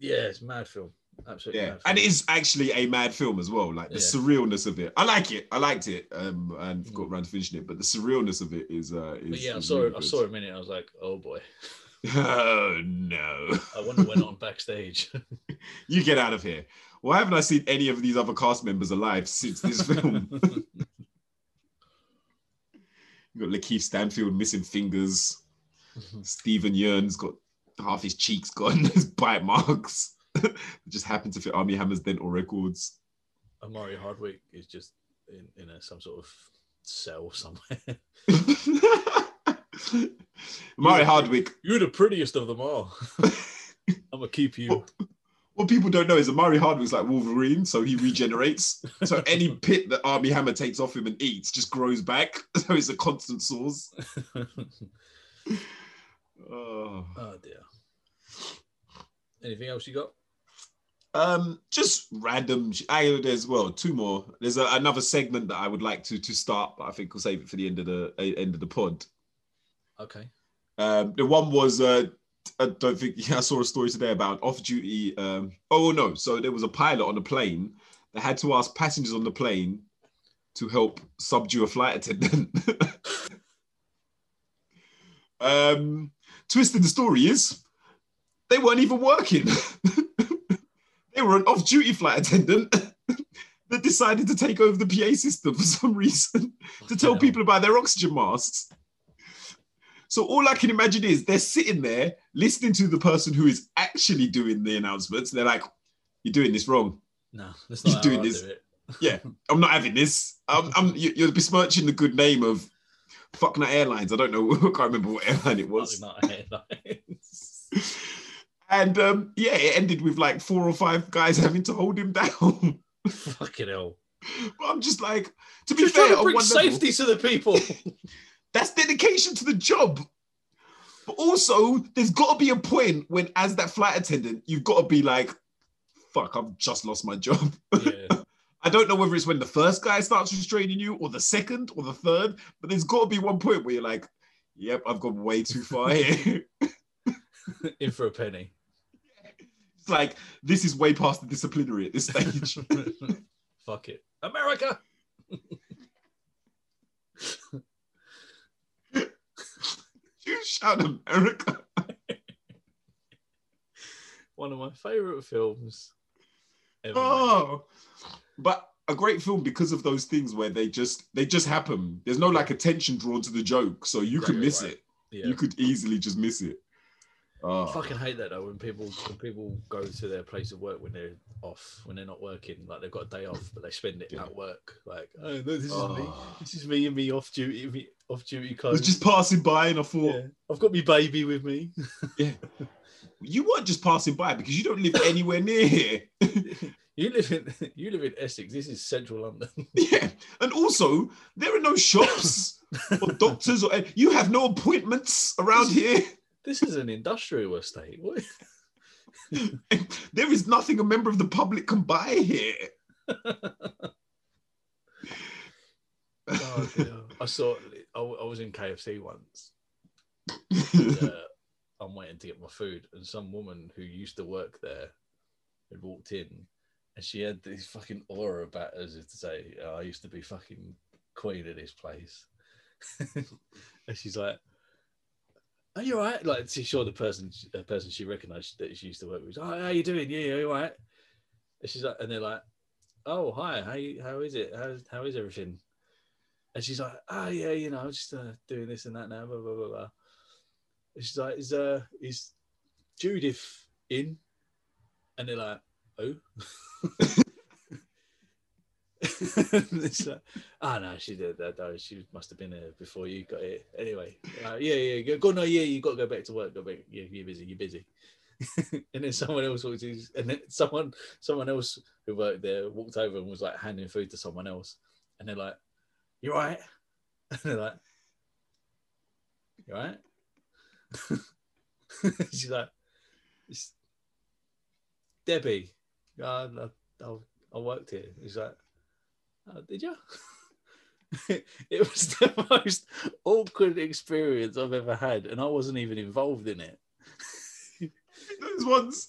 Yeah, it's a mad film. Absolutely. Yeah, and it is actually a mad film as well. Like the Yeah. surrealness of it. I like it. I liked it. Um, and Mm. got around to finishing it, but the surrealness of it is. Uh, is But yeah, I saw really it. I saw it a minute. I was like, oh boy. *laughs* *laughs* Oh no! I wonder what went on backstage. *laughs* you get out of here. Why haven't I seen any of these other cast members alive since this film? *laughs* you got LaKeith Stanfield missing fingers. Steven Yeun's got half his cheeks gone, his bite marks. It just happened to fit Armie Hammer's dental records. Omari Hardwick is just in, in a, some sort of cell somewhere. Omari Hardwick. You're the prettiest of them all. *laughs* I'm gonna keep you. What, what people don't know is that Omari Hardwick's like Wolverine, so he regenerates. so any *laughs* pit that Armie Hammer takes off him and eats just grows back. *laughs* So it's a constant source. Oh. oh dear. Anything else you got? Um, just random. I there's well two more. There's a, another segment that I would like to to start, but I think we'll save it for the end of the uh, end of the pod. Okay. Um, the one was uh, I don't think *laughs* yeah, I saw a story today about off duty. Um, oh no, so there was a pilot on a plane that had to ask passengers on the plane to help subdue a flight attendant. *laughs* um, twist in the story is they weren't even working. *laughs* they were an off-duty flight attendant that decided to take over the PA system for some reason to tell people about their oxygen masks. So all I can imagine is they're sitting there listening to the person who is actually doing the announcements. They're like, "You're doing this wrong. No, that's not how doing this. do. Yeah, I'm not having this. I'm, I'm you- you're besmirching the good name of fuck nut airlines. I don't know. *laughs* I can't remember what airline it was. Not airlines. *laughs* And um, yeah, it ended with like four or five guys *laughs* having to hold him down. Fucking hell. but I'm just like, to be Just fair, to bring one level, safety to the people. That's dedication to the job. But also, there's got to be a point when, as that flight attendant, you've got to be like, fuck, I've just lost my job. yeah. *laughs* I don't know whether it's when the first guy starts restraining you, or the second, or the third, but there's got to be one point where you're like, yep, I've gone way too far here. *laughs* In for a penny. *laughs* it's like, this is way past the disciplinary at this stage. Fuck it. America. Shout America. *laughs* One of my favourite films. Ever made. Oh, but a great film because of those things where they just they just happen. There's no like attention drawn to the joke, so you can miss right. it. Yeah. You could easily just miss it. Oh. I ah. fucking hate that though when people when people go to their place of work when they're off when they're not working like they've got a day off but they spend it Yeah. at work like oh no this is me Oh. this is me and me off duty me off duty I was just passing by and I thought, yeah. I've got my baby with me *laughs* yeah. you weren't just passing by because you don't live anywhere near here. *laughs* you live in *laughs* you live in Essex this is central London yeah. And also, there are no shops or doctors or you have no appointments around here. this is an industrial estate what? There is nothing a member of the public can buy here. oh I saw I, I was in KFC once and, *laughs* uh, I'm waiting to get my food, and some woman who used to work there had walked in, and she had this fucking aura about her as if to say, oh, "I used to be fucking queen of this place," *laughs* and she's like. Are you alright? Like, she saw the person, a person she recognised that she used to work with. Oh, how you doing? Yeah, you alright? And she's like, and they're like, "Oh, hi. How you, how is it? How how is everything?" And she's like, "Oh yeah, you know, just uh, doing this and that now." Blah blah blah. blah. And she's like, "Is uh is Judith in?" And they're like, "Oh." *laughs* it's like, oh no, she did that. No, she must have been there before you got here. Anyway, uh, yeah, yeah, go, go. No, yeah, you got to go back to work. Go back. Yeah, you're busy. You're busy. *laughs* and then someone else walked in, and then someone, someone else who worked there walked over and was like handing food to someone else, and they're like, "You right?" And *laughs* they're like, you right? *laughs* She's like, it's Debbie. I, I, I worked here. He's like, oh, did you? *laughs* it was the most awkward experience I've ever had, and I wasn't even involved in it. Those ones.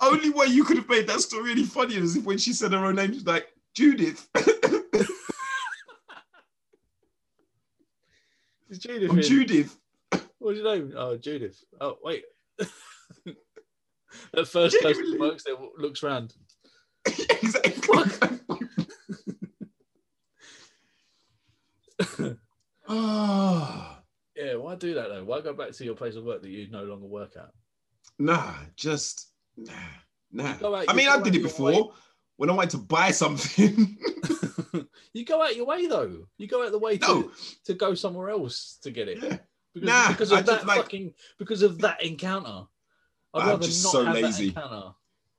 Only way you could have made that story any funnier is if when she said her own name, she's like, Judith. Is Judith in? Judith. What's your name? Oh, Judith. Oh, wait. *laughs* That first person Genuinely. who works there looks round. exactly. oh. *laughs* Yeah, why do that though? Why go back to your place of work that you no longer work at? Nah, just nah, nah. out- I mean, I did it before way. when I wanted to buy something. *laughs* *laughs* you go out your way though. You go out the way to, No. to go somewhere else to get it. yeah. Because, Nah, because I of just that like- fucking because of that encounter. I'd I'm just so lazy.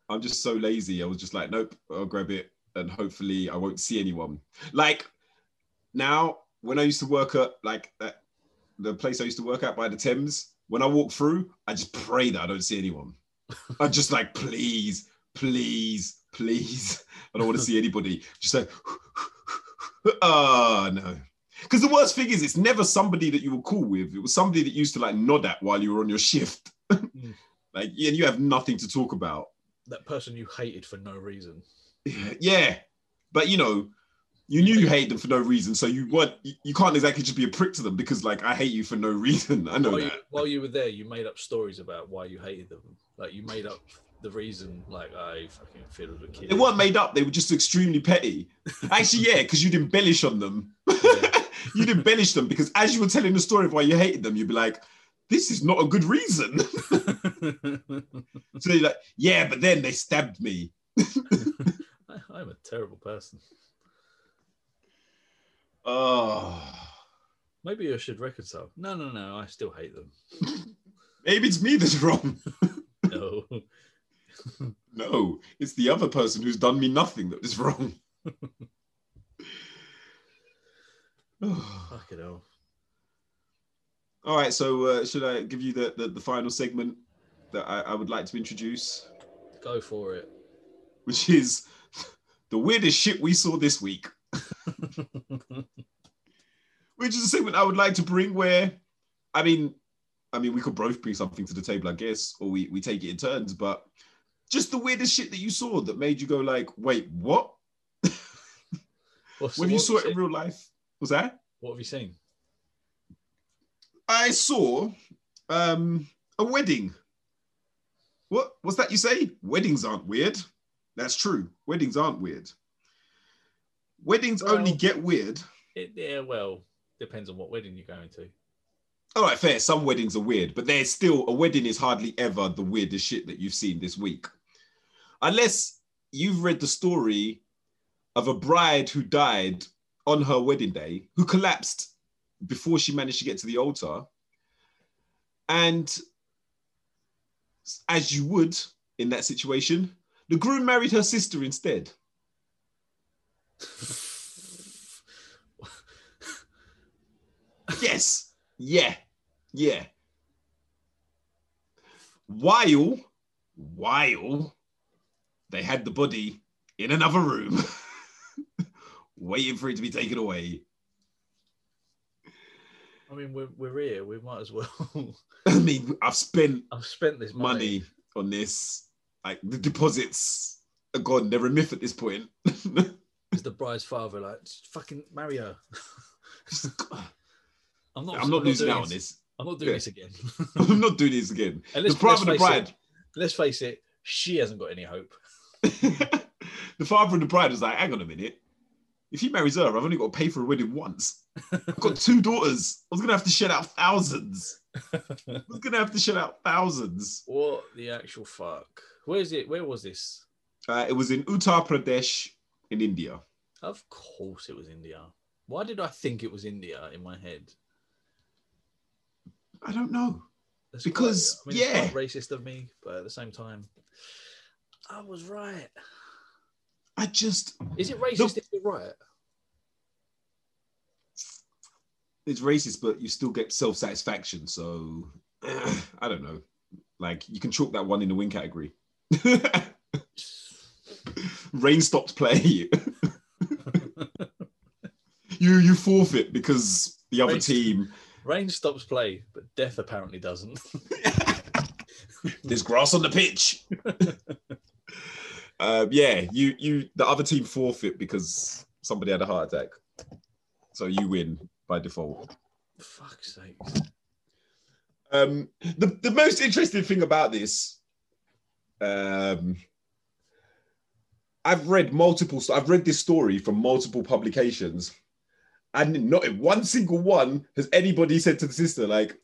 I'm just so lazy. I was just like, nope, I'll grab it and hopefully I won't see anyone. Like now, when I used to work at like at the place I used to work at by the Thames, when I walk through, I just pray that I don't see anyone. *laughs* I'm just like, please, please, please. *laughs* I don't want to *laughs* see anybody. Just like, oh *laughs* no. Because the worst thing is, it's never somebody that you were cool with. It was somebody that you used to like nod at while you were on your shift. Mm. like, yeah, you have nothing to talk about. That person you hated for no reason. Yeah, but you know, you knew you hated them for no reason, so you weren't. You, you can't exactly just be a prick to them because, like, I hate you for no reason. I know While you, that. while you were there, you made up stories about why you hated them. Like you made up the reason. Like I fucking feel as a kid. They weren't made up. They were just extremely petty. Actually, yeah, because you'd embellish on them. Yeah. *laughs* you'd embellish them because as you were telling the story of why you hated them, you'd be like, "This is not a good reason." *laughs* so you're like, "Yeah, but then they stabbed me." *laughs* I, I'm a terrible person. Oh, Maybe I should reconcile. No, no, no. I still hate them. maybe it's me that's wrong. No. *laughs* No, it's the other person who's done me nothing that is wrong. Fuck it all. All right, so uh, should I give you the, the, the final segment that I, I would like to introduce, Go for it. which is *laughs* the weirdest shit we saw this week, *laughs* which is a segment I would like to bring where, I mean, I mean, we could both bring something to the table, I guess, or we, we take it in turns, but just the weirdest shit that you saw that made you go like, wait, what? What's- when you saw it in real life, was that? What have you seen? I saw um, a wedding. What? What's that you say? Weddings aren't weird. That's true. Weddings aren't weird. Weddings Well- only get weird. It, yeah, well, depends on what wedding you're going to. All right, fair. Some weddings are weird, but there's still a wedding is hardly ever the weirdest shit that you've seen this week, unless you've read the story of a bride who died on her wedding day, who collapsed before she managed to get to the altar, and as you would in that situation, the groom married her sister instead. *laughs* Yes. Yeah. Yeah. While, while they had the body in another room, *laughs* waiting for it to be taken away. I mean, we're, we're here. We might as well. *laughs* I mean, I've spent I've spent this money. money on this. Like the deposits are gone. They're a myth at this point. Is the bride's father like fucking marry her? *laughs* I'm not. I'm not losing out on this. I'm not doing Yeah. this again. *laughs* *laughs* I'm not doing this again. And The let's, bride let's and the face bride. It, let's face it. She hasn't got any hope. *laughs* the father and the bride was like, hang on a minute. If he marries her, I've only got to pay for a wedding once. I've got two daughters. I was gonna have to shell out thousands. I was gonna have to shell out thousands. What the actual fuck? Where is it? Where was this? Uh, it was in Uttar Pradesh in India. Of course, it was India. Why did I think it was India in my head? I don't know. Because, quite, I mean, yeah. racist of me, but at the same time, I was right. I just Is it racist if you're right? it's racist, but you still get self satisfaction. So *clears throat* I don't know. Like you can chalk that one in the win category. *laughs* Rain stopped play. *laughs* you you forfeit because the other team Rain stops play, but death apparently doesn't. *laughs* there's grass on the pitch. *laughs* um, yeah, you you the other team forfeit because somebody had a heart attack, so you win by default. Fuck's sake. Um, the the most interesting thing about this, um, I've read multiple. I've read this story from multiple publications, and not in one single one has anybody said to the sister like,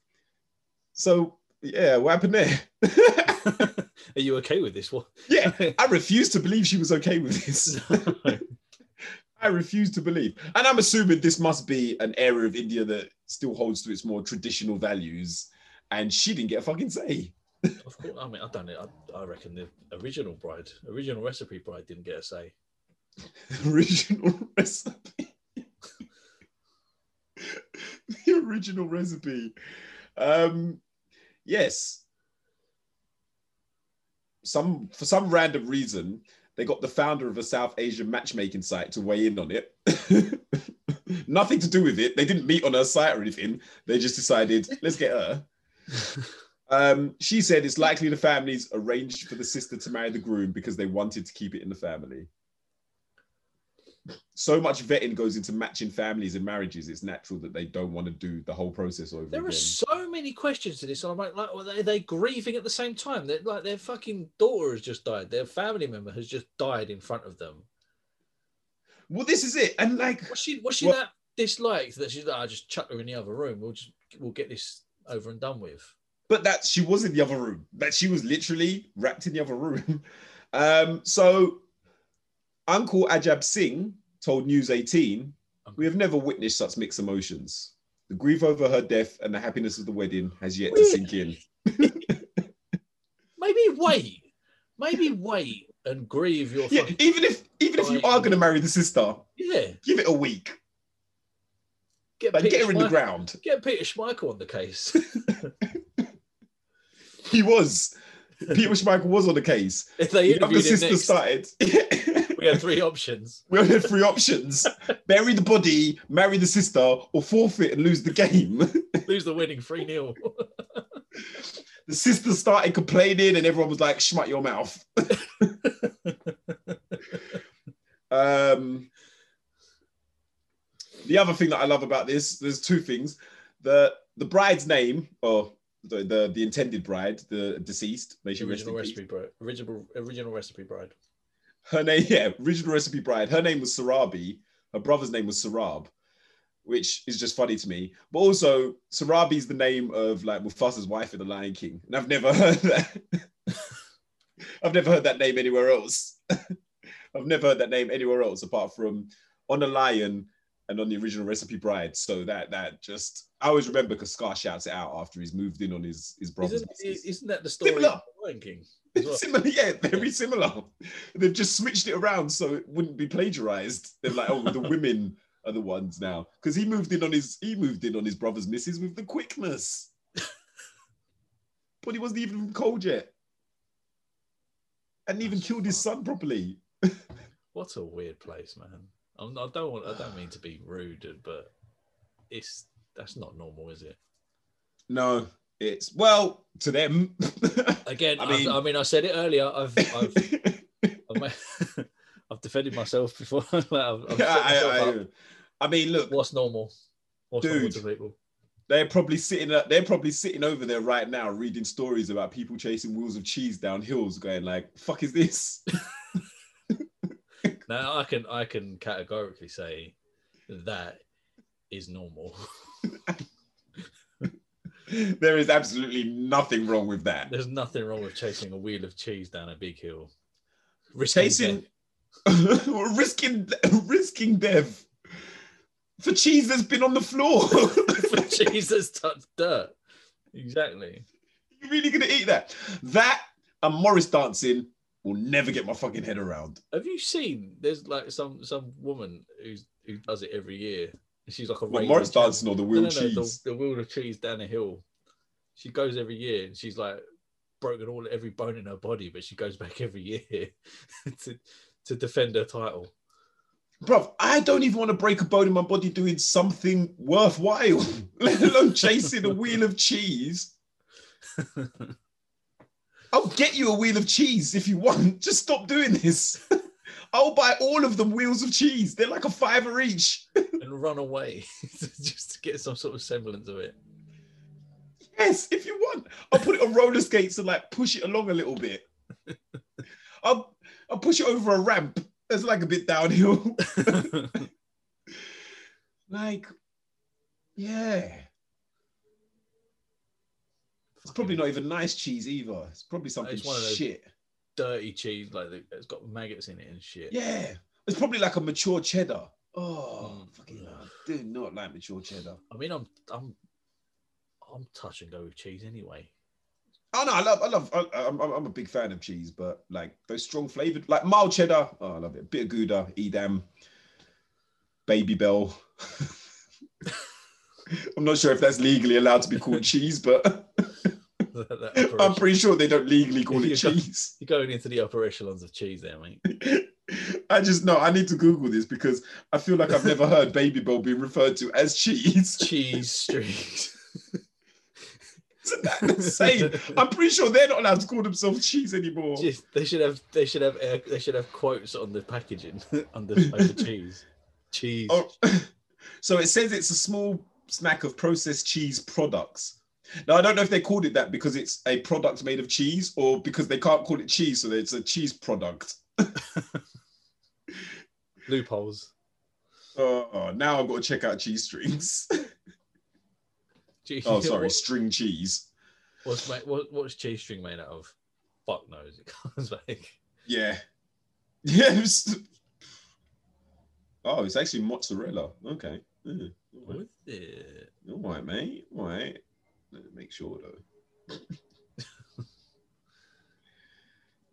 So yeah, what happened there? *laughs* Are you okay with this? one? yeah, I refuse to believe she was okay with this. *laughs* *laughs* I refuse to believe. And I'm assuming this must be an area of India that still holds to its more traditional values. And she didn't get a fucking say. of course, I mean, I don't know. I, I reckon the original bride, original recipe bride, didn't get a say. original recipe. the original recipe. Um, yes. Some for some random reason, they got the founder of a South Asian matchmaking site to weigh in on it. *laughs* Nothing to do with it. They didn't meet on her site or anything. They just decided, let's get her. *laughs* Um, she said it's likely the families arranged for the sister to marry the groom because they wanted to keep it in the family. So much vetting goes into matching families and marriages. It's natural that they don't want to do the whole process over There again. are so many questions to this. I'm like, like, are they, are they grieving at the same time? They're, like, their fucking daughter has just died. Their family member has just died in front of them. Well, this is it. And like, Was she was she Well- that disliked that she's like, I just chuck her in the other room. We'll just we'll get this over and done with. but that she was in the other room. That she was literally wrapped in the other room. *laughs* Um, so Uncle Ajab Singh told News 18, um. we have never witnessed such mixed emotions. The grief over her death and the happiness of the wedding has yet to sink in. *laughs* Maybe wait. Maybe wait and grieve your Yeah, even if even if you are going to marry the sister, yeah. give it a week. Get Peter get her in the ground. Get Peter Schmeichel on the case. *laughs* *laughs* He was. Peter Schmeichel was on the case. if they The interviewed him sister next, started. We had three options. We only had three options: *laughs* bury the body, marry the sister, or forfeit and lose the game. *laughs* Lose the winning 3 0. *laughs* the sister started complaining, and everyone was like, "Shut your mouth." um, the other thing that I love about this, there's two things: the the bride's name, or the the, the intended bride, the deceased, may she rest original recipe bride. Original original recipe bride. Her name, yeah, original recipe bride. Her name was Sarabi. Her brother's name was Sarab, which is just funny to me. But also, Sarabi is the name of like Mufasa's wife in The Lion King, and I've never *laughs* heard that. I've never heard that name anywhere else. *laughs* I've never heard that name anywhere else apart from on the Lion and on the original recipe bride. So that that just I always remember because Scar shouts it out after he's moved in on his his brother. Isn't, isn't that the story Similar. of the Lion King? *laughs* well? Similar, yeah, very similar. They've just switched it around so it wouldn't be plagiarized. They're like, oh, the women are the ones now because he moved in on his he moved in on his brother's missus with the quickness. *laughs* but he wasn't even from cold yet, and even killed his son properly. *laughs* What a weird place, man. I'm, I don't want. I don't mean to be rude, but it's that's not normal, is it? No, it's well to them. *laughs* Again, I mean- I, mean, I said it earlier. I've *laughs* I've I've, *laughs* I've defended myself before. I've, I've I, I- mean, look, What's normal? What's normal Dude. to people? they're probably sitting uh, they're probably sitting over there right now reading stories about people chasing wheels of cheese down hills going like fuck is this Now I can I can categorically say that is normal. There is absolutely nothing wrong with that There's nothing wrong with chasing a wheel of cheese down a big hill. Risking chasing death. *laughs* risking risking death for cheese that's been on the floor *laughs* *laughs* for cheese that's touched dirt. Exactly. You're really gonna eat that that and morris dancing will never get my fucking head around Have you seen? There's like some some woman who's who does it every year. She's like a radio morris dancing or the wheel no, no, cheese the, the wheel of cheese down the hill. She goes every year, and she's like broken all every bone in her body, but she goes back every year *laughs* to to defend her title. Bruv, I don't even want to break a bone in my body doing something worthwhile, *laughs* let alone chasing a wheel of cheese. *laughs* I'll get you a wheel of cheese if you want. Just stop doing this. I'll buy all of them wheels of cheese. They're like a fiver each. *laughs* and run away *laughs* just to get some sort of semblance of it. Yes, if you want. I'll put it on roller skates and like push it along a little bit. *laughs* I'll I'll push it over a ramp. It's like a bit downhill. like, yeah. It's probably not even nice cheese either. It's probably something It's one of those- shit. Dirty cheese, like it's got maggots in it and shit. Yeah, it's probably like a mature cheddar. Oh, Mm. fucking. I do not like mature cheddar. I mean, I'm I'm I'm touch and go with cheese anyway. Oh no, I love, I love, I, I'm, I'm I'm a big fan of cheese, but like those strong flavored, like mild cheddar. Oh, I love it. Bit of Gouda, Edam, Babybel. *laughs* I'm not sure if that's legally allowed to be called cheese, but *laughs* That- that *laughs* I'm pretty sure they don't legally call it cheese. You're going into the upper echelons of cheese there, mate. *laughs* I just know I need to Google this because I feel like I've never heard Babybel being referred to as cheese. *laughs* Cheese street. Isn't that insane? I'm pretty sure they're not allowed to call themselves cheese anymore. Just- they should have they should have uh, they should have quotes on the packaging under over cheese. Cheese. Oh, so it says it's a small snack of processed cheese products. Now I don't know if they called it that because it's a product made of cheese, or because they can't call it cheese, so it's a cheese product. *laughs* Loopholes. Oh, now I've got to check out cheese strings. *laughs* Cheese. oh, *laughs* sorry, What, string cheese. what's made, what, what's cheese string made out of? Fuck knows. It comes like Yeah, yeah. it was- Oh, it's actually mozzarella. Okay. Yeah, all right. All right, mate. All right. Make sure though.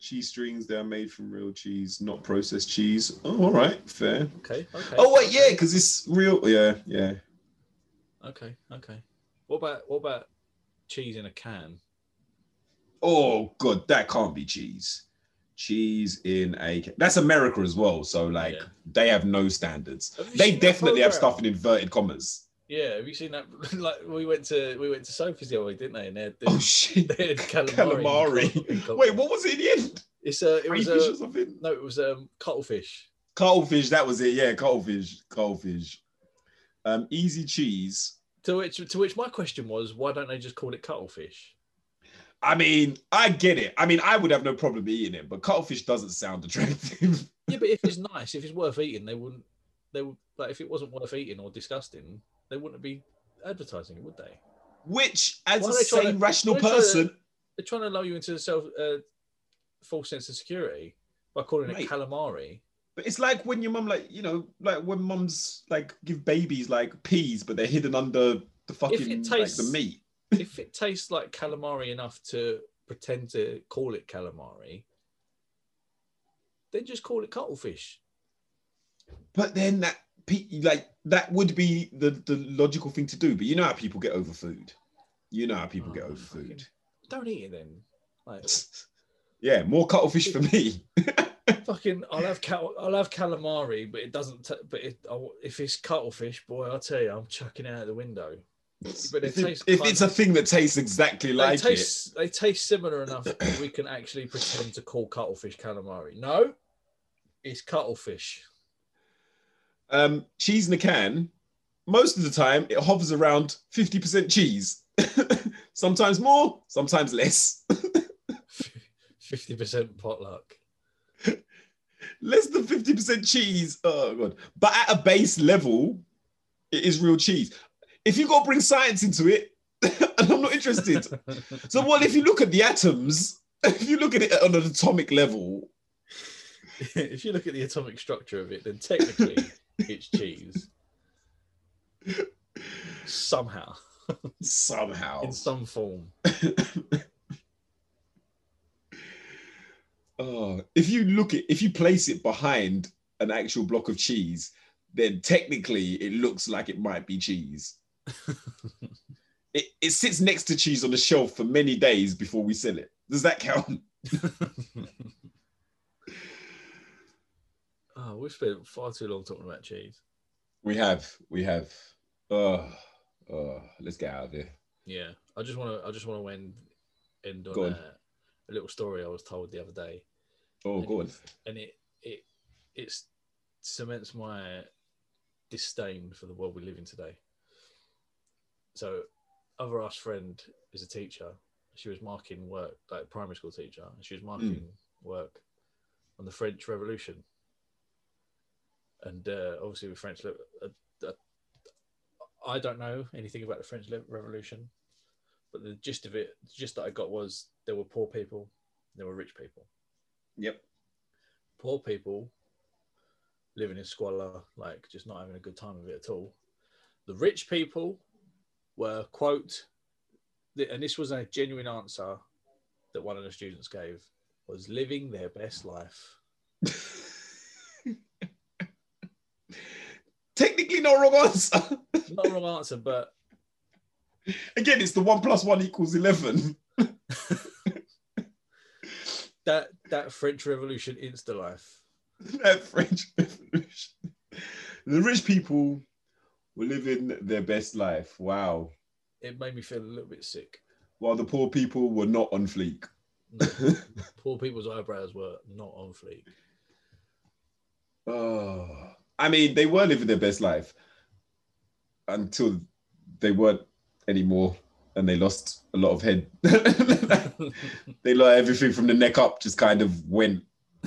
cheese strings they are made from real cheese, not processed cheese. Oh, all right, fair. Okay. Okay. Oh wait, yeah, because it's real. Yeah, yeah. Okay. Okay. What about what about cheese in a can? Oh god, that can't be cheese. Cheese in a that's America as well. So like Yeah. they have no standards. Have They definitely have stuff in inverted commas. Yeah. Have you seen that? *laughs* like we went to we went to Sophie's the other week, didn't they? And they had, Oh shit. they had *laughs* calamari. Calamari. *laughs* Wait, what was it in the end? It's uh, it was uh, something? no, it was um cuttlefish. Cuttlefish, that was it. Yeah, cuttlefish. Cuttlefish. Um, easy cheese. To which to which my question was, why don't they just call it cuttlefish? I mean, I get it. I mean, I would have no problem eating it, but cuttlefish doesn't sound attractive. Yeah, but if it's nice, if it's worth eating, they wouldn't. They would like if it wasn't worth eating or disgusting, they wouldn't be advertising it, would they? Which, as Why a sane, rational why are they trying to- person, They're trying to lull you into a self uh, false sense of security by calling it calamari. but it's like when your mum, like, you know, like when mums like give babies like peas, but they're hidden under the fucking like, the meat. if it tastes like calamari enough to pretend to call it calamari, then just call it cuttlefish. But then that, like, that would be the the logical thing to do. But you know how people get over food. You know how people Oh, get over food. Don't eat it then. Like *laughs* Yeah, more cuttlefish for me. *laughs* fucking, I'll have cal- I'll have calamari, but it doesn't. T- but it, I, if it's cuttlefish, boy, I'll tell you, I'm chucking it out the window. But it *laughs* if, it- if it's a thing that tastes exactly They like taste they taste similar enough that we can actually pretend to call cuttlefish calamari. No, it's cuttlefish. Um, cheese in a can, most of the time it hovers around 50% cheese. *laughs* sometimes more, sometimes less. Fifty percent potluck. less than 50% cheese. Oh god. But at a base level, it is real cheese. If you got to bring science into it, *laughs* and I'm not interested. *laughs* So what if you look at the atoms, if you look at it on an atomic level, if you look at the atomic structure of it, then technically it's cheese. Somehow, somehow. in some form. *laughs* Oh, if you look at if you place it behind an actual block of cheese, then technically it looks like it might be cheese. *laughs* it, it sits next to cheese on the shelf for many days before we sell it. Does that count? *laughs* oh, we spent far too long talking about cheese. We have, we have. Oh, oh let's get out of here. Yeah, I just want to. I just want to end end on, on. a, a little story I was told the other day. Oh, go on. and it it it cements my disdain for the world we live in today. So, other us friend is a teacher. She was marking work, like primary school teacher, and she was marking hmm. work on the French Revolution. And uh, obviously, with French, uh, uh, I don't know anything about the French Revolution, But the gist of it, the gist that I got was there were poor people, there were rich people. Yep. Poor people living in squalor, like just not having a good time of it at all. The rich people were quote, and this was a genuine answer that one of the students gave was living their best life. *laughs* Technically, not wrong answer. *laughs* Not wrong answer, but Again, it's the one plus one equals eleven. that that French Revolution insta life. that French Revolution. The rich people were living their best life. Wow. It made me feel a little bit sick. While the poor people were not on fleek. No, *laughs* poor people's eyebrows were not on fleek. Oh, I mean, they were living their best life until they weren't anymore, and they lost a lot of head. *laughs* they lost everything from the neck up, just kind of went *laughs*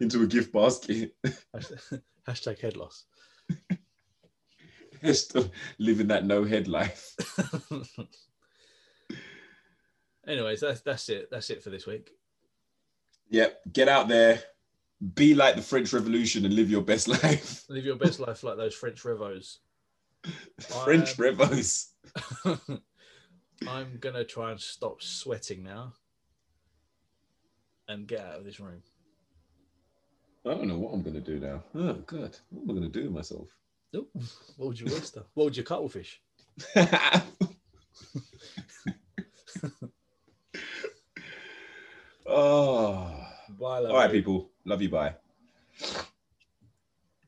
into a gift basket. *laughs* Hashtag, head loss. just living that no head life. Anyways, that's that's it. That's it for this week. Yep, get out there, be like the French Revolution, and live your best *laughs* life. Live your best life like those French revos. *laughs* French Um, revos. *laughs* I'm gonna try and stop sweating now and get out of this room. I don't know what I'm gonna do now. Oh God, what am I gonna do with myself? Oh, what would your oyster? What would your cuttlefish? oh. Bye, All right, people. Love you. Bye.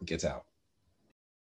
Get out.